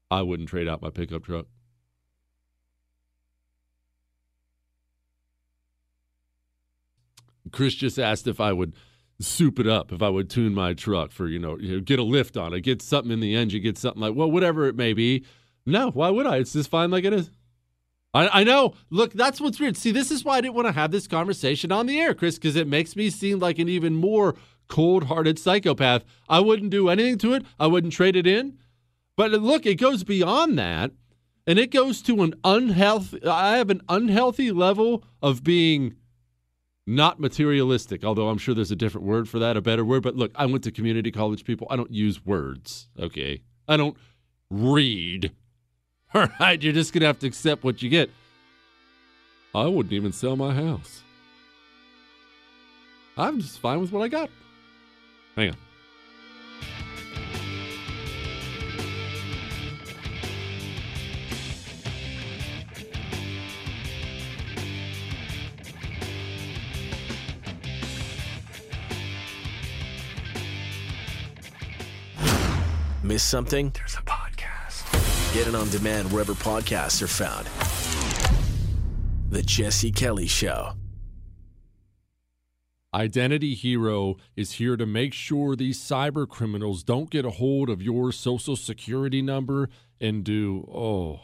I wouldn't trade out my pickup truck. Chris just asked if I would soup it up, if I would tune my truck for, you know, get a lift on it, get something in the engine, get something like, well, whatever it may be. No, why would I? It's just fine like it is. I, I know. Look, that's what's weird. See, this is why I didn't want to have this conversation on the air, Chris, because it makes me seem like an even more cold hearted psychopath. I wouldn't do anything to it, I wouldn't trade it in. But look, it goes beyond that. And it goes to an unhealthy, I have an unhealthy level of being not materialistic, although I'm sure there's a different word for that, a better word. But look, I went to community college, people. I don't use words, okay? I don't read All right, you're just going to have to accept what you get. I wouldn't even sell my house. I'm just fine with what I got. Hang on. Miss something? There's a podcast. Get it on demand wherever podcasts are found. The Jesse Kelly Show. Identity Hero is here to make sure these cyber criminals don't get a hold of your social security number and do, oh,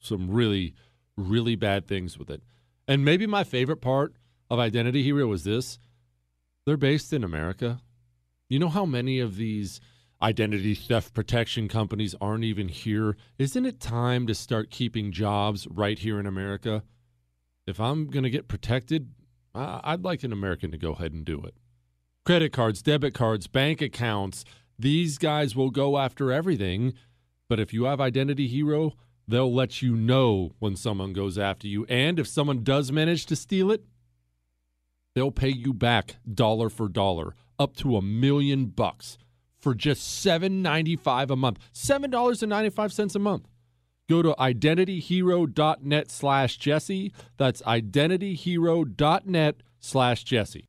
some really, really bad things with it. And maybe my favorite part of Identity Hero is this they're based in America. You know how many of these identity theft protection companies aren't even here? Isn't it time to start keeping jobs right here in America? If I'm going to get protected, I'd like an American to go ahead and do it. Credit cards, debit cards, bank accounts, these guys will go after everything. But if you have Identity Hero, they'll let you know when someone goes after you. And if someone does manage to steal it, they'll pay you back dollar for dollar, up to a million bucks for just $7.95 a month. $7.95 a month. Go to identityhero.net slash Jesse. That's identityhero.net slash Jesse.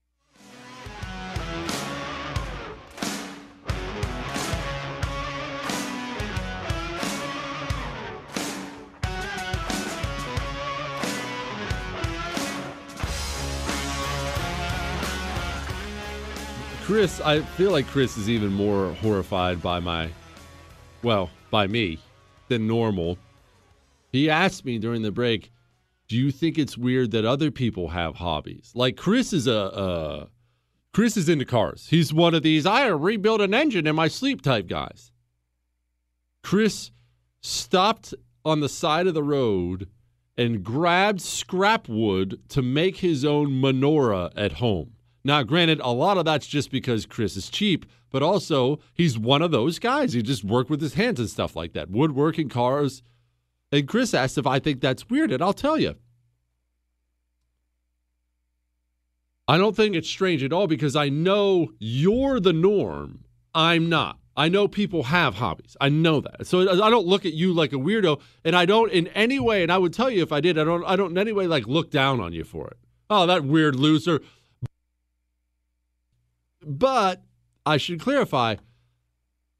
Chris, I feel like Chris is even more horrified by my, well, by me than normal. He asked me during the break, "Do you think it's weird that other people have hobbies?" Like Chris is a, uh, Chris is into cars. He's one of these I rebuild an engine in my sleep type guys. Chris stopped on the side of the road and grabbed scrap wood to make his own menorah at home. Now, granted, a lot of that's just because Chris is cheap, but also he's one of those guys. He just worked with his hands and stuff like that, woodworking, cars. And Chris asked if I think that's weird, and I'll tell you. I don't think it's strange at all because I know you're the norm. I'm not. I know people have hobbies. I know that. So I don't look at you like a weirdo, and I don't in any way. And I would tell you if I did. I don't. I don't in any way like look down on you for it. Oh, that weird loser. But I should clarify.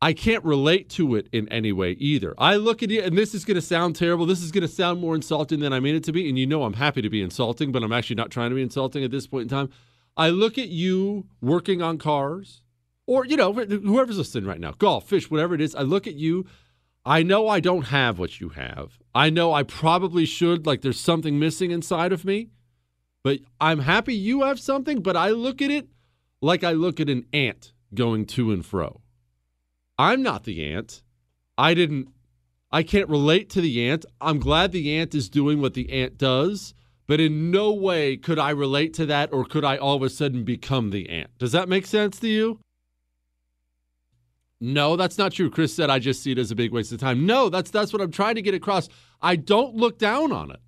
I can't relate to it in any way either. I look at it, and this is going to sound terrible. This is going to sound more insulting than I mean it to be. And you know, I'm happy to be insulting, but I'm actually not trying to be insulting at this point in time. I look at you working on cars, or, you know, whoever's listening right now, golf, fish, whatever it is. I look at you. I know I don't have what you have. I know I probably should, like, there's something missing inside of me, but I'm happy you have something. But I look at it like I look at an ant going to and fro. I'm not the ant. I didn't I can't relate to the ant. I'm glad the ant is doing what the ant does, but in no way could I relate to that or could I all of a sudden become the ant. Does that make sense to you? No, that's not true. Chris said I just see it as a big waste of time. No, that's that's what I'm trying to get across. I don't look down on it.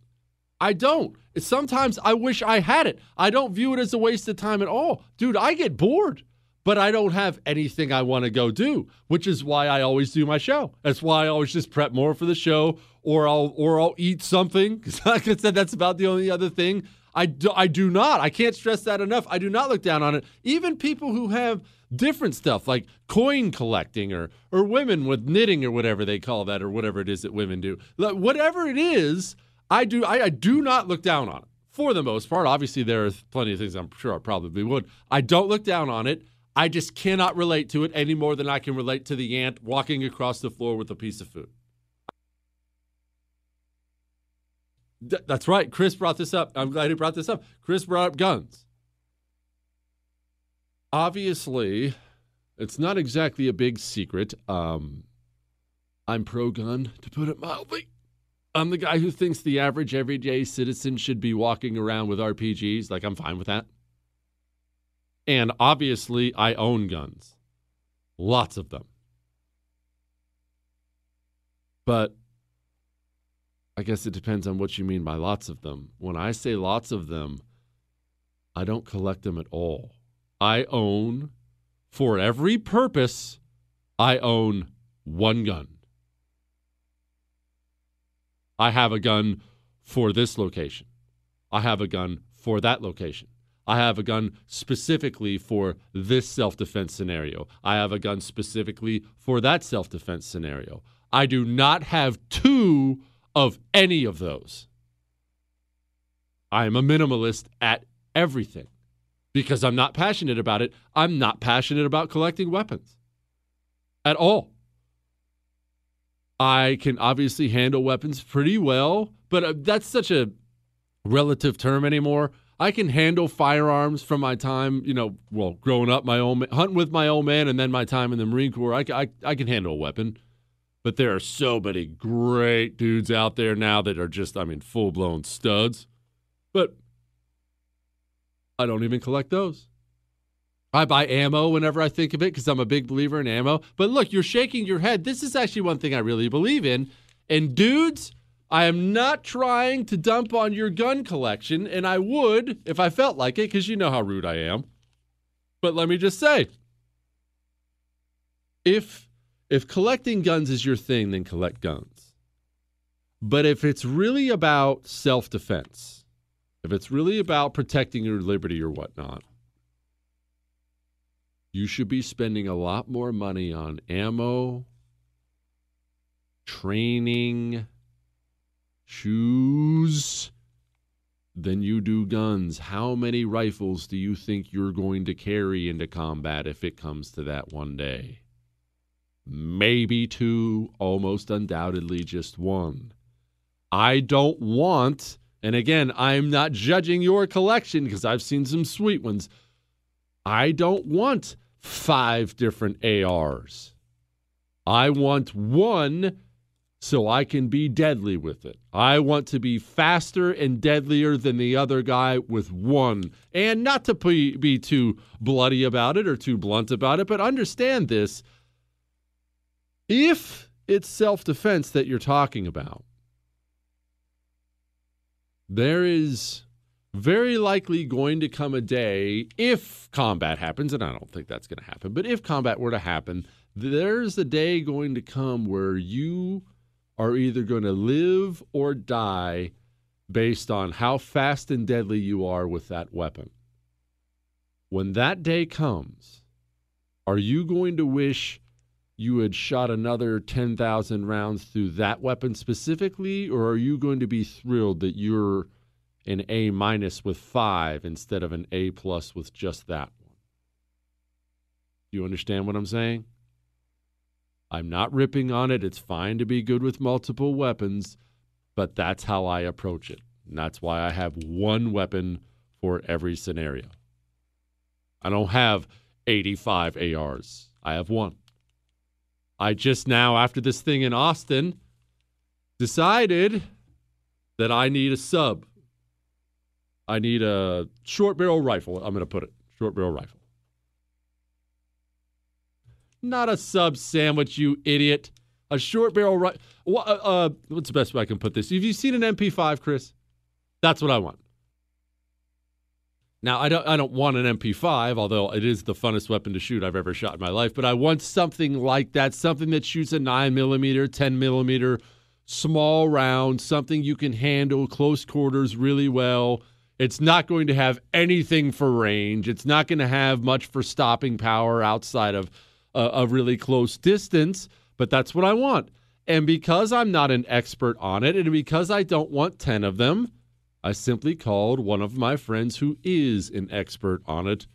I don't. Sometimes I wish I had it. I don't view it as a waste of time at all. Dude, I get bored but I don't have anything I want to go do, which is why I always do my show. That's why I always just prep more for the show, or I'll or I'll eat something. Because like I said, that's about the only other thing. I do, I do not. I can't stress that enough. I do not look down on it. Even people who have different stuff like coin collecting or or women with knitting or whatever they call that or whatever it is that women do. Whatever it is, I do I, I do not look down on it for the most part. Obviously, there are plenty of things I'm sure I probably would. I don't look down on it. I just cannot relate to it any more than I can relate to the ant walking across the floor with a piece of food. Th- that's right. Chris brought this up. I'm glad he brought this up. Chris brought up guns. Obviously, it's not exactly a big secret. Um, I'm pro gun, to put it mildly. I'm the guy who thinks the average everyday citizen should be walking around with RPGs. Like, I'm fine with that. And obviously, I own guns, lots of them. But I guess it depends on what you mean by lots of them. When I say lots of them, I don't collect them at all. I own, for every purpose, I own one gun. I have a gun for this location. I have a gun for that location. I have a gun specifically for this self defense scenario. I have a gun specifically for that self defense scenario. I do not have two of any of those. I am a minimalist at everything because I'm not passionate about it. I'm not passionate about collecting weapons at all. I can obviously handle weapons pretty well, but uh, that's such a relative term anymore. I can handle firearms from my time, you know, well, growing up, my own hunting with my old man, and then my time in the Marine Corps. I, I, I can handle a weapon, but there are so many great dudes out there now that are just, I mean, full blown studs. But I don't even collect those. I buy ammo whenever I think of it because I'm a big believer in ammo. But look, you're shaking your head. This is actually one thing I really believe in. And dudes, I am not trying to dump on your gun collection, and I would if I felt like it, because you know how rude I am. But let me just say if if collecting guns is your thing, then collect guns. But if it's really about self defense, if it's really about protecting your liberty or whatnot, you should be spending a lot more money on ammo, training, shoes than you do guns. How many rifles do you think you're going to carry into combat if it comes to that one day? Maybe two, almost undoubtedly just one. I don't want, and again, I'm not judging your collection because I've seen some sweet ones. I don't want five different ARs. I want one so I can be deadly with it. I want to be faster and deadlier than the other guy with one. And not to be, too bloody about it or too blunt about it, but understand this. If it's self defense that you're talking about, there is very likely going to come a day if combat happens, and I don't think that's going to happen, but if combat were to happen, there's a day going to come where you are either going to live or die based on how fast and deadly you are with that weapon. When that day comes, are you going to wish you had shot another 10,000 rounds through that weapon specifically, or are you going to be thrilled that you're an A minus with five instead of an A plus with just that one? Do you understand what I'm saying? I'm not ripping on it. It's fine to be good with multiple weapons, but that's how I approach it. And that's why I have one weapon for every scenario. I don't have 85 ARs, I have one. I just now, after this thing in Austin, decided that I need a sub. I need a short barrel rifle. I'm going to put it short barrel rifle. Not a sub sandwich, you idiot. A short barrel rifle. Uh, uh, what's the best way I can put this? Have you seen an MP5, Chris? That's what I want. Now I don't I don't want an MP5, although it is the funnest weapon to shoot I've ever shot in my life. But I want something like that, something that shoots a nine millimeter, ten millimeter, small round, something you can handle close quarters really well. It's not going to have anything for range. It's not going to have much for stopping power outside of a really close distance. But that's what I want. And because I'm not an expert on it, and because I don't want ten of them. I simply called one of my friends who is an expert on it.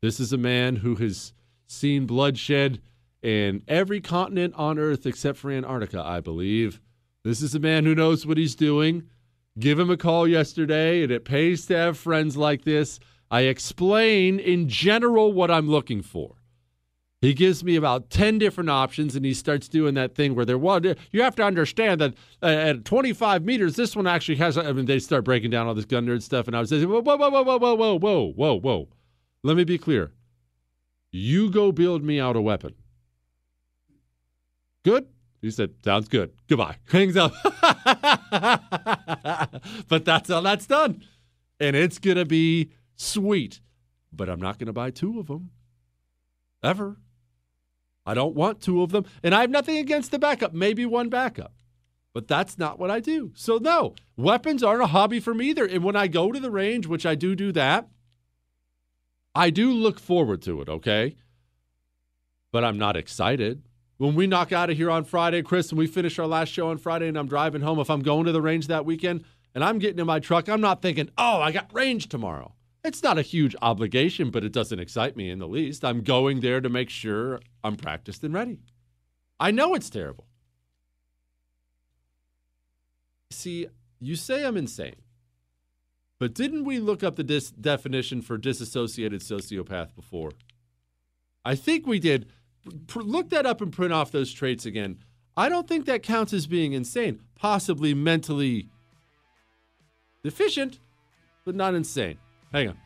This is a man who has seen bloodshed in every continent on Earth except for Antarctica, I believe. This is a man who knows what he's doing. Give him a call yesterday, and it pays to have friends like this. I explain in general what I'm looking for. He gives me about 10 different options and he starts doing that thing where they're, well, you have to understand that uh, at 25 meters, this one actually has, I mean, they start breaking down all this gun nerd stuff. And I was saying, whoa, whoa, whoa, whoa, whoa, whoa, whoa, whoa, whoa. Let me be clear. You go build me out a weapon. Good? He said, sounds good. Goodbye. Hangs up. but that's how that's done. And it's to be sweet. But I'm not to buy two of them. Ever. I don't want two of them. And I have nothing against the backup, maybe one backup. But that's not what I do. So, no, weapons aren't a hobby for me either. And when I go to the range, which I do do that, I do look forward to it, okay? But I'm not excited. When we knock out of here on Friday, Chris, and we finish our last show on Friday and I'm driving home, if I'm going to the range that weekend and I'm getting in my truck, I'm not thinking, oh, I got range tomorrow. It's not a huge obligation, but it doesn't excite me in the least. I'm going there to make sure I'm practiced and ready. I know it's terrible. See, you say I'm insane, but didn't we look up the dis- definition for disassociated sociopath before? I think we did. Look that up and print off those traits again. I don't think that counts as being insane. Possibly mentally deficient, but not insane. Hang on.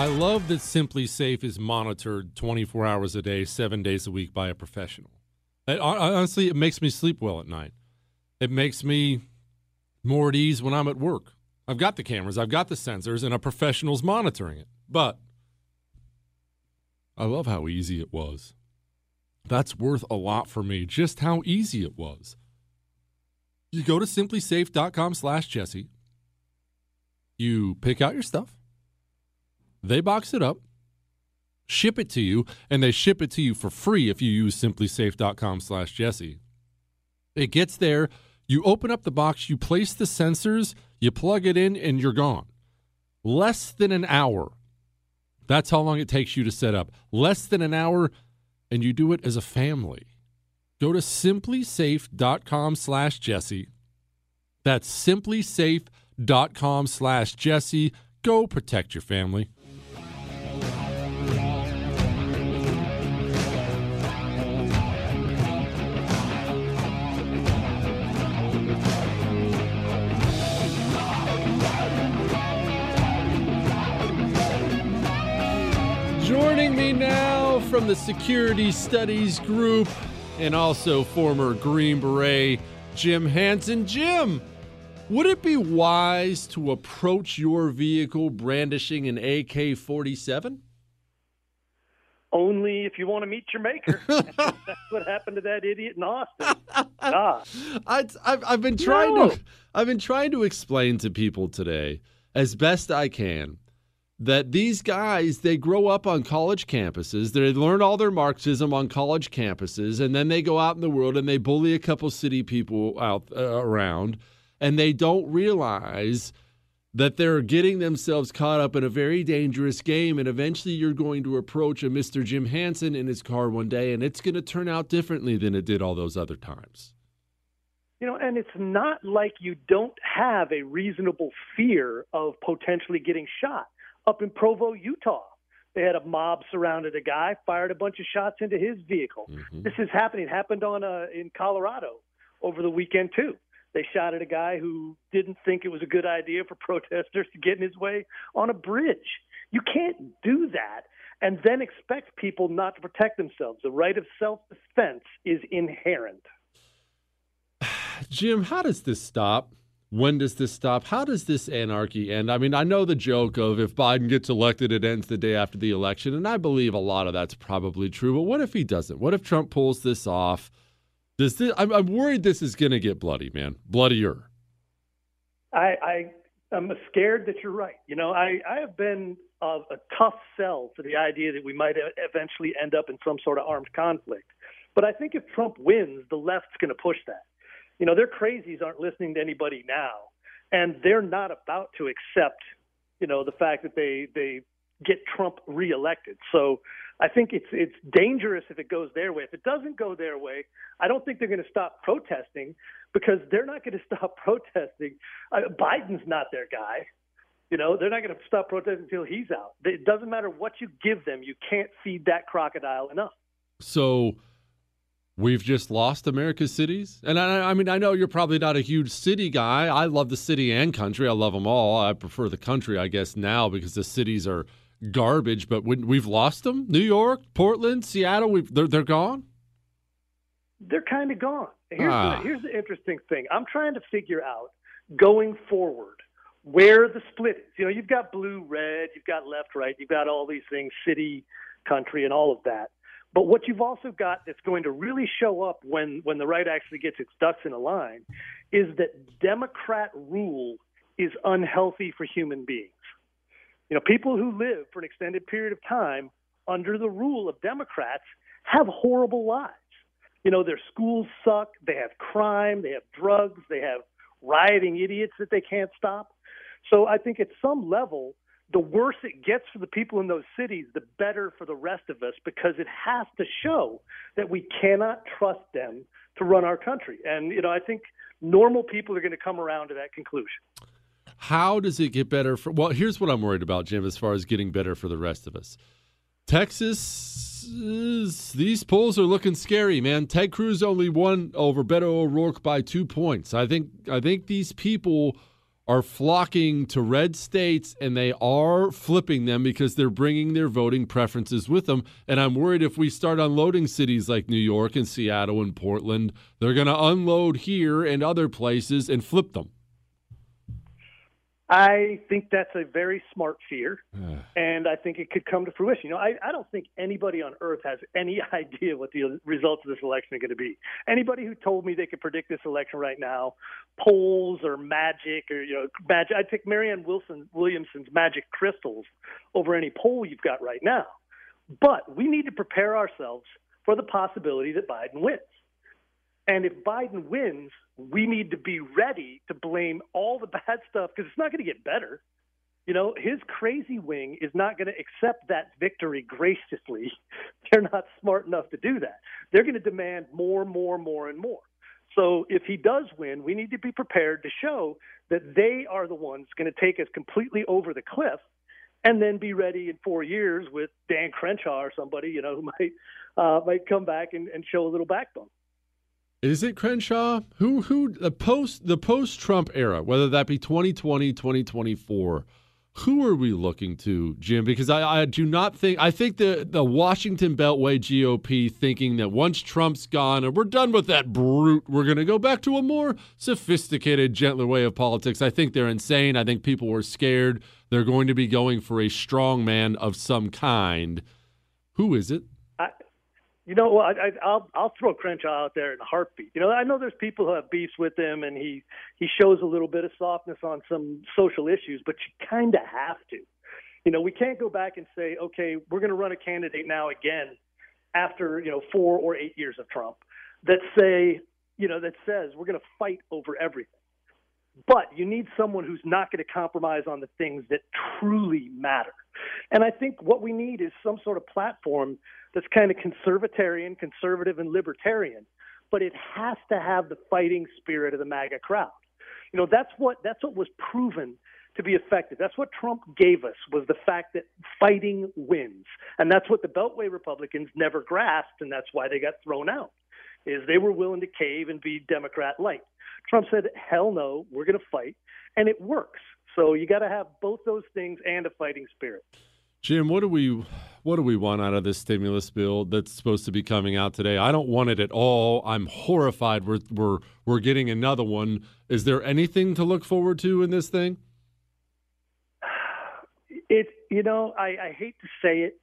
I love that SimpliSafe is monitored 24 hours a day, seven days a week by a professional. It, honestly, it makes me sleep well at night. It makes me more at ease when I'm at work. I've got the cameras, I've got the sensors, and a professional's monitoring it. But I love how easy it was. That's worth a lot for me, just how easy it was. You go to simplisafe.com slash Jesse. You pick out your stuff. They box it up, ship it to you, and they ship it to you for free if you use simplisafe.com slash Jesse. It gets there you open up the box, you place the sensors, you plug it in, and you're gone. Less than an hour. That's how long it takes you to set up. Less than an hour, and you do it as a family. Go to simplisafe.com slash Jesse. That's simplisafe.com slash Jesse. Go protect your family. Now from the Security Studies Group and also former Green Beret Jim Hanson. Jim, would it be wise to approach your vehicle brandishing an AK 47? Only if you want to meet your maker. That's what happened to that idiot in Austin. God. I, I've, I've been trying No. to I've been trying to explain to people today as best I can that these guys they grow up on college campuses they learn all their marxism on college campuses and then they go out in the world and they bully a couple city people out uh, around and they don't realize that they're getting themselves caught up in a very dangerous game and eventually you're going to approach a Mr. Jim Hanson in his car one day and it's going to turn out differently than it did all those other times. You know, and it's not like you don't have a reasonable fear of potentially getting shot. Up in Provo, Utah, they had a mob surrounded a guy, fired a bunch of shots into his vehicle. This is happening. It happened on uh, in Colorado over the weekend too. They shot at a guy who didn't think it was a good idea for protesters to get in his way on a bridge. You can't do that and then expect people not to protect themselves. The right of self-defense is inherent. Jim, how does this stop? When does this stop? How does this anarchy end? I mean, I know the joke of if Biden gets elected, it ends the day after the election, and I believe a lot of that's probably true. But what if he doesn't? What if Trump pulls this off? Does this? I'm, I'm worried this is going to get bloody, man. Bloodier. I, I I'm scared that you're right. You know, I, I have been a, a tough sell to the idea that we might eventually end up in some sort of armed conflict. But I think if Trump wins, the left's going to push that. You know, their crazies aren't listening to anybody now, and they're not about to accept, you know, the fact that they they get Trump reelected. So I think it's it's dangerous if it goes their way. If it doesn't go their way, I don't think they're going to stop protesting because they're not going to stop protesting. Uh, Biden's not their guy. You know, they're not going to stop protesting until he's out. It doesn't matter what you give them, you can't feed that crocodile enough. So we've just lost America's cities. And I, I mean, I know you're probably not a huge city guy. I love the city and country. I love them all. I prefer the country, I guess, now because the cities are garbage. But when we've lost them, New York, Portland, Seattle, we've, they're they're gone. They're kind of gone. Here's, Ah. the, here's the interesting thing. I'm trying to figure out going forward where the split is. You know, you've got blue, red, you've got left, right, you've got all these things, city, country, and all of that. But what you've also got that's going to really show up when, when the right actually gets its ducks in a line is that Democrat rule is unhealthy for human beings. You know, people who live for an extended period of time under the rule of Democrats have horrible lives. You know, their schools suck, they have crime, they have drugs, they have rioting idiots that they can't stop. So I think at some level, the worse it gets for the people in those cities, the better for the rest of us because it has to show that we cannot trust them to run our country. And, you know, I think normal people are going to come around to that conclusion. How does it get better? For, well, here's what I'm worried about, Jim, as far as getting better for the rest of us. Texas, is, these polls are looking scary, man. Ted Cruz only won over Beto O'Rourke by two points. I think I think these people are flocking to red states and they are flipping them because they're bringing their voting preferences with them. And I'm worried if we start unloading cities like New York and Seattle and Portland, they're going to unload here and other places and flip them. I think that's a very smart fear, and I think it could come to fruition. You know, I, I don't think anybody on earth has any idea what the results of this election are going to be. Anybody who told me they could predict this election right now, polls or magic or you know, magic. I'd pick Marianne Wilson Williamson's magic crystals over any poll you've got right now. But we need to prepare ourselves for the possibility that Biden wins. And if Biden wins, we need to be ready to blame all the bad stuff because it's not going to get better. You know, his crazy wing is not going to accept that victory graciously. They're not smart enough to do that. They're going to demand more, more, more, and more. So if he does win, we need to be prepared to show that they are the ones going to take us completely over the cliff and then be ready in four years with Dan Crenshaw or somebody, you know, who might uh, might come back and, and show a little backbone. Is it Crenshaw? Who who the post the post Trump era, whether that be 2020, 2024, Who are we looking to, Jim? Because I, I do not think I think the the Washington Beltway GOP thinking that once Trump's gone and we're done with that brute, we're going to go back to a more sophisticated, gentler way of politics. I think they're insane. I think people were scared. They're going to be going for a strong man of some kind. Who is it? You know, I, I, I'll I'll throw Crenshaw out there in a heartbeat. You know, I know there's people who have beefs with him, and he he shows a little bit of softness on some social issues, but you kind of have to. You know, we can't go back and say, okay, we're going to run a candidate now again after you know four or eight years of Trump that say, you know, that says we're going to fight over everything. But you need someone who's not going to compromise on the things that truly matter. And I think what we need is some sort of platform that's kind of conservatarian, conservative, and libertarian, but it has to have the fighting spirit of the MAGA crowd. You know, that's what that's what was proven to be effective. That's what Trump gave us was the fact that fighting wins. And that's what the Beltway Republicans never grasped and that's why they got thrown out. Is they were willing to cave and be Democrat light. Trump said, "Hell no, we're going to fight." And it works. So you got to have both those things and a fighting spirit. Jim, what do we what do we want out of this stimulus bill that's supposed to be coming out today? I don't want it at all. I'm horrified we're we're we're getting another one. Is there anything to look forward to in this thing? It you know, I, I hate to say it,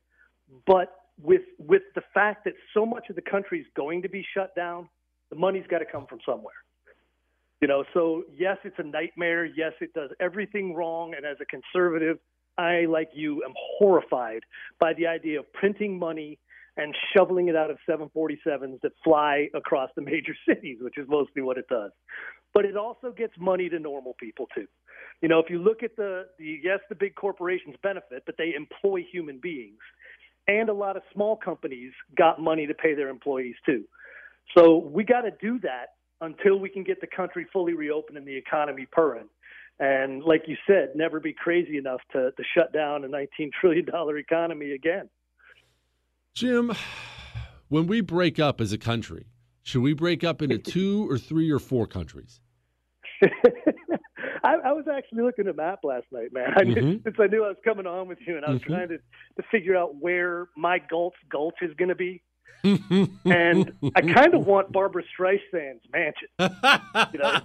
but with with the fact that so much of the country is going to be shut down, the money's got to come from somewhere. You know, so yes, it's a nightmare. Yes, it does everything wrong. And as a conservative, I, like you, am horrified by the idea of printing money and shoveling it out of 747s that fly across the major cities, which is mostly what it does. But it also gets money to normal people too. You know, if you look at the, the yes, the big corporations benefit, but they employ human beings, and a lot of small companies got money to pay their employees too. So we got to do that until we can get the country fully reopened and the economy purring and like you said, never be crazy enough to, to shut down a $19 trillion economy again. Jim, when we break up as a country, should we break up into two or three or four countries? I, I, was actually looking at a map last night, man. I mm-hmm. since I knew I was coming on with you, and I was mm-hmm. trying to, to figure out where my Galt's Gulch is going to be and I kind of want Barbra Streisand's mansion. You know,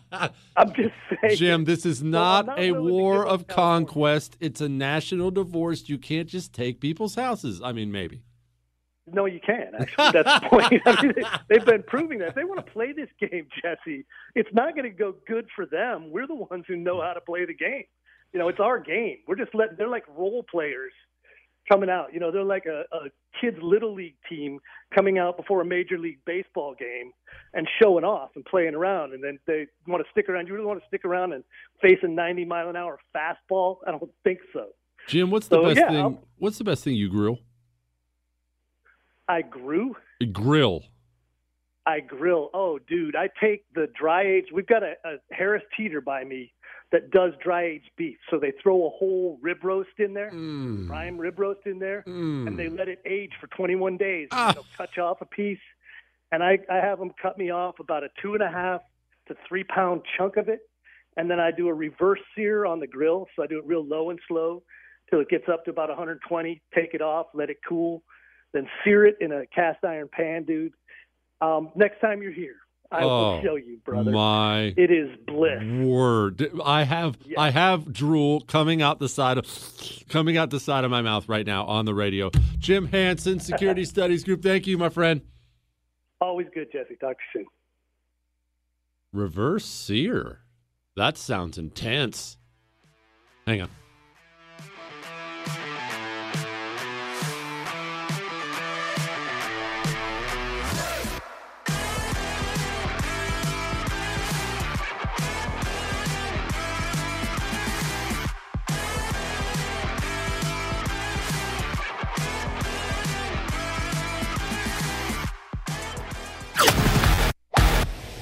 I'm just saying. Jim, this is not, not a war of conquest. It's a national divorce. You can't just take people's houses. I mean, maybe. No, you can. Actually, that's the point. I mean, they, have been proving that. If they want to play this game, Jesse, it's not going to go good for them. We're the ones who know how to play the game. You know, it's our game. We're just letting. They're like role players coming out. You know, they're like a, a kids little league team coming out before a major league baseball game and showing off and playing around, and then they want to stick around. You really want to stick around and face a 90 mile an hour fastball? I don't think so. Jim, what's the so, best yeah, thing? I'll, what's the best thing you grill? I grew. Grill. I grill. Oh, dude, I take the dry age. We've got a, a Harris Teeter by me that does dry aged beef. So they throw a whole rib roast in there, mm. prime rib roast in there, mm. and they let it age for 21 days. Ah. They'll cut you off a piece, and I, I have them cut me off about a two and a half to three pound chunk of it, and then I do a reverse sear on the grill. So I do it real low and slow till it gets up to about 120. Take it off, let it cool, then sear it in a cast iron pan, dude. Um, next time you're here, I oh, will show you, brother. My it is bliss. Word. I have yes. I have drool coming out the side of coming out the side of my mouth right now on the radio. Jim Hanson, Security Studies Group. Thank you, my friend. Always good, Jesse. Talk to you soon. Reverse sear. That sounds intense. Hang on.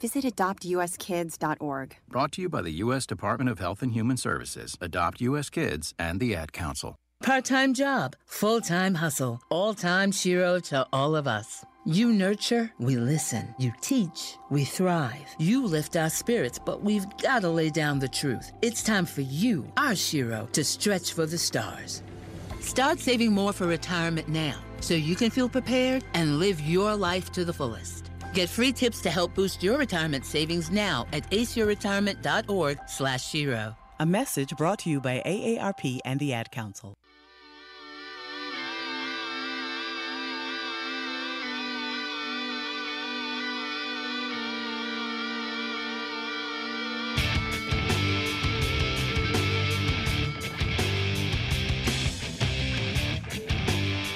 visit adoptuskids.org. Brought to you by the U.S. Department of Health and Human Services, Adopt U.S. Kids, and the Ad Council. Part time job, full time hustle, all time Shero to all of us. You nurture, we listen. You teach, we thrive. You lift our spirits, but we've got to lay down the truth. It's time for you, our Shero, to stretch for the stars. Start saving more for retirement now so you can feel prepared and live your life to the fullest. Get free tips to help boost your retirement savings now at aceyourretirement.org slash Shero. A message brought to you by AARP and the Ad Council.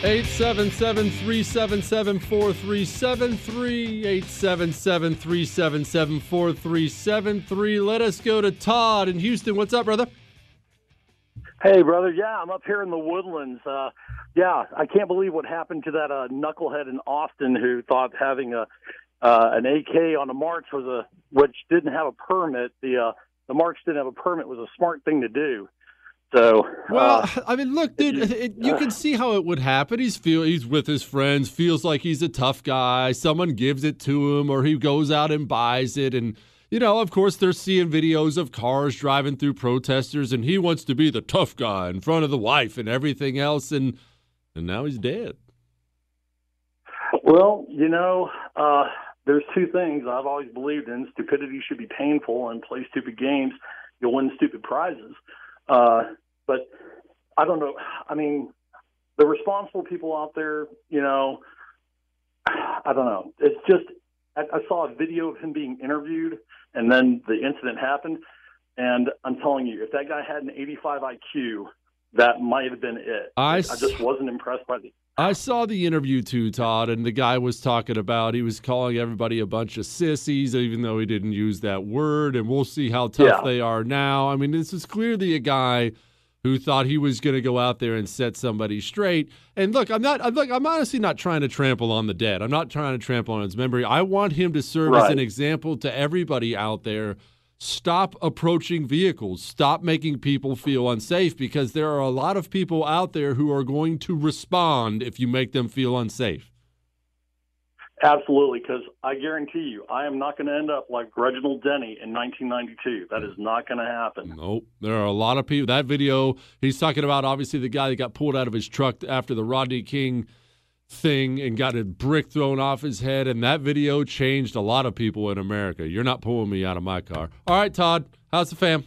877 377 4373. Let us go to Todd in Houston. What's up, brother? Hey, brother. Yeah, I'm up here in the woodlands. Uh, yeah, I can't believe what happened to that uh, knucklehead in Austin who thought having a uh, an AK on a march was a which didn't have a permit. The uh, the march didn't have a permit was a smart thing to do. So, well, uh, I mean, look, dude, it, you can see how it would happen. He's feel he's with his friends, feels like he's a tough guy. Someone gives it to him, or he goes out and buys it, and you know, of course, they're seeing videos of cars driving through protesters, and he wants to be the tough guy in front of the wife and everything else, and and now he's dead. Well, you know, uh, there's two things I've always believed in: stupidity should be painful, and play stupid games, you'll win stupid prizes. Uh, but I don't know. I mean, the responsible people out there, you know, I don't know. It's just I, I saw a video of him being interviewed, and then the incident happened. And I'm telling you, if that guy had an 85 IQ, that might have been it. I I just wasn't impressed by the. I saw the interview too, Todd, and the guy was talking about he was calling everybody a bunch of sissies, even though he didn't use that word. And we'll see how tough Yeah. they are now. I mean, this is clearly a guy who thought he was going to go out there and set somebody straight. And look, I'm not. I'm, look, I'm honestly not trying to trample on the dead. I'm not trying to trample on his memory. I want him to serve as an example to everybody out there. Stop approaching vehicles. Stop making people feel unsafe because there are a lot of people out there who are going to respond if you make them feel unsafe. Absolutely, because I guarantee you, I am not going to end up like Reginald Denny in 1992. That is not going to happen. Nope. There are a lot of people. That video, he's talking about obviously the guy that got pulled out of his truck after the Rodney King thing and got a brick thrown off his head. And that video changed a lot of people in America. You're not pulling me out of my car. All right, Todd, how's the fam?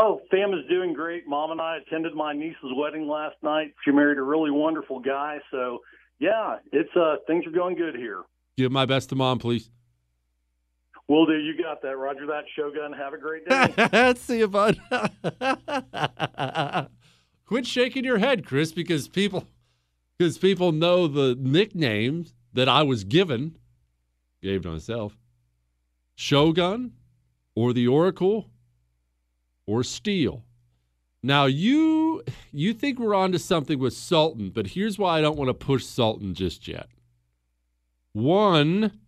Oh, fam is doing great. Mom and I attended my niece's wedding last night. She married a really wonderful guy. So, yeah, it's uh things are going good here. Give my best to mom, please. Will do. You got that. Roger that, Shogun. Have a great day. See you, bud. Quit shaking your head, Chris, because people because people know the nicknames that I was given, gave to myself. Shogun or the Oracle or Steel. Now you you think we're onto something with Sultan, but here's why I don't want to push Sultan just yet. One,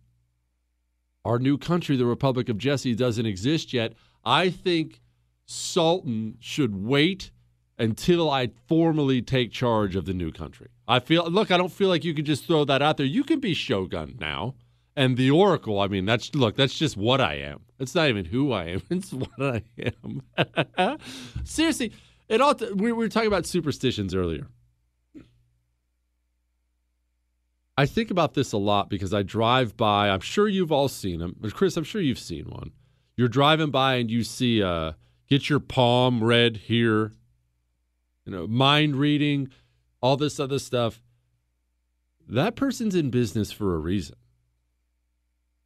our new country, the Republic of Jesse, doesn't exist yet. I think Sultan should wait until I formally take charge of the new country. I feel look, I don't feel like you can just throw that out there. You can be Shogun now. And the Oracle, I mean, that's look, that's just what I am. It's not even who I am. It's what I am. Seriously, it all we were talking about superstitions earlier. I think about this a lot because I drive by. I'm sure you've all seen them, but Chris, I'm sure you've seen one. You're driving by and you see uh, get your palm read here. You know, mind reading, all this other stuff. That person's in business for a reason.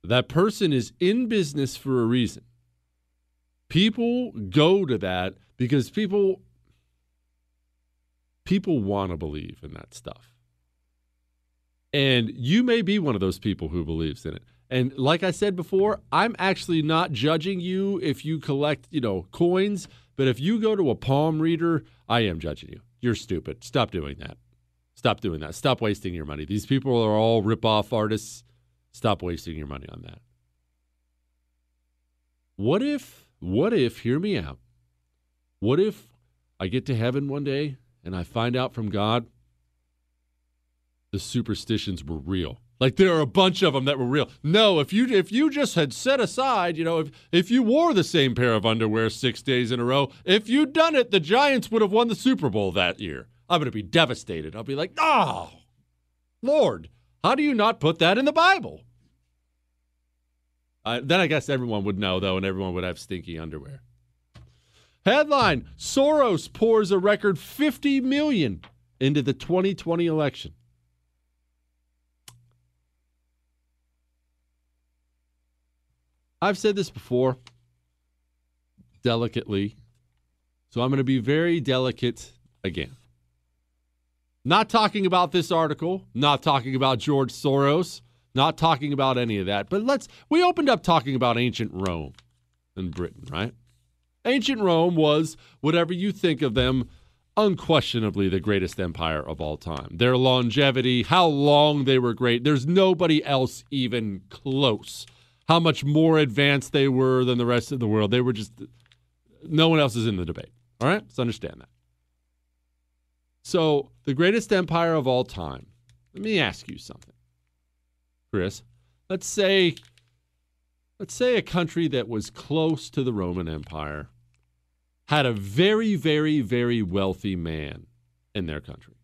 That person is in business for a reason. People go to that because people people want to believe in that stuff. And you may be one of those people who believes in it. And like I said before, I'm actually not judging you if you collect, you know, coins, but if you go to a palm reader, I am judging you. You're stupid. Stop doing that. Stop doing that. Stop wasting your money. These people are all rip-off artists. Stop wasting your money on that. What if, what if, hear me out. What if I get to heaven one day and I find out from God the superstitions were real? Like there are a bunch of them that were real. No, if you if you just had set aside, you know, if if you wore the same pair of underwear 6 days in a row, if you'd done it, the Giants would have won the Super Bowl that year. I'm going to be devastated. I'll be like, "Oh, Lord, how do you not put that in the Bible?" Uh, then I guess everyone would know though and everyone would have stinky underwear. Headline: Soros pours a record 50 million into the 2020 election. I've said this before delicately, so I'm going to be very delicate again. Not talking about this article, not talking about George Soros, not talking about any of that, but let's we opened up talking about ancient Rome and Britain, right? Ancient Rome was whatever you think of them unquestionably the greatest empire of all time. Their longevity, how long they were great, there's nobody else even close how much more advanced they were than the rest of the world. They were just, no one else is in the debate. All right? Let's understand that. So, the greatest empire of all time. Let me ask you something, Chris. Let's say, let's say a country that was close to the Roman Empire had a very, very, very wealthy man in their country.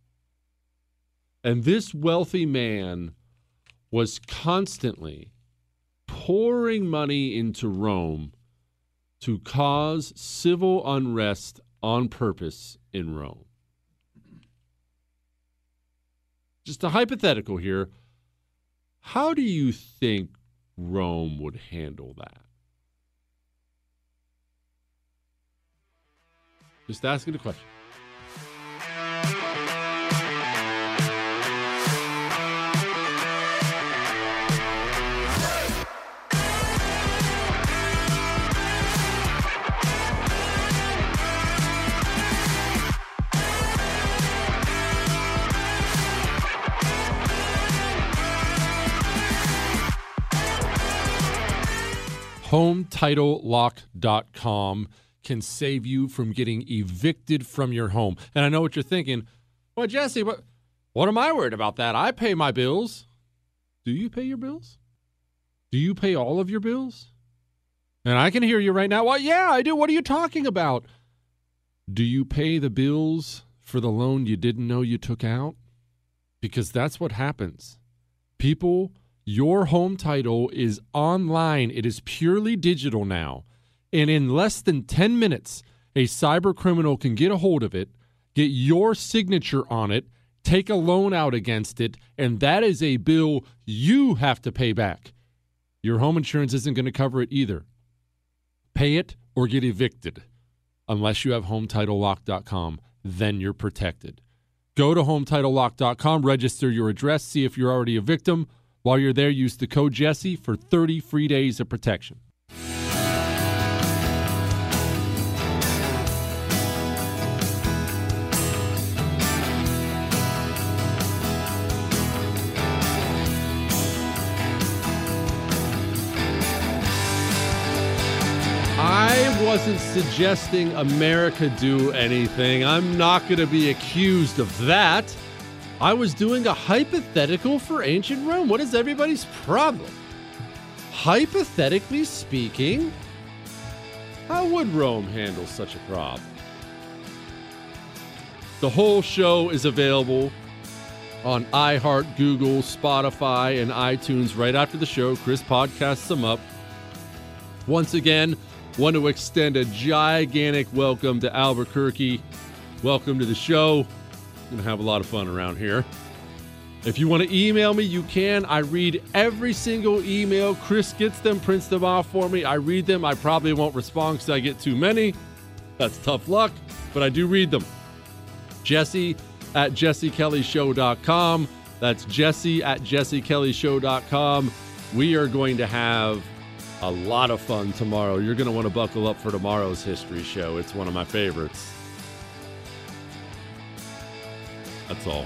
And this wealthy man was constantly pouring money into Rome to cause civil unrest on purpose in Rome. Just a hypothetical here. How do you think Rome would handle that? Just asking a question. HomeTitleLock.com can save you from getting evicted from your home. And I know what you're thinking. Well, Jesse, what, what am I worried about that? I pay my bills. Do you pay your bills? Do you pay all of your bills? And I can hear you right now. Well, yeah, I do. What are you talking about? Do you pay the bills for the loan you didn't know you took out? Because that's what happens. People your home title is online, it is purely digital now. And in less than 10 minutes, a cyber criminal can get a hold of it, get your signature on it, take a loan out against it, and that is a bill you have to pay back. Your home insurance isn't going to cover it either. Pay it or get evicted. Unless you have HomeTitleLock.com, then you're protected. Go to HomeTitleLock.com, register your address, see if you're already a victim while you're there, use the code Jesse for 30 free days of protection. Wasn't suggesting America do anything. I'm not going to be accused of that. I was doing a hypothetical for ancient Rome. What is everybody's problem? Hypothetically speaking, how would Rome handle such a problem? The whole show is available on iHeart, Google, Spotify, and iTunes right after the show. Chris podcasts them up. Once again, want to extend a gigantic welcome to Albuquerque. Welcome to the show. Gonna have a lot of fun around here. If you want to email me, you can. I read every single email. Chris gets them, prints them off for me. I read them. I probably won't respond because I get too many. That's tough luck, but I do read them. Jesse at jessekellyshow.com. That's Jesse at jessekellyshow.com. We are going to have a lot of fun tomorrow. You're going to want to buckle up for tomorrow's history show. It's one of my favorites. That's all.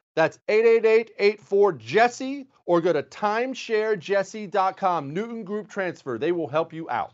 That's 888 84 Jesse or go to timesharejesse.com. Newton Group Transfer. They will help you out.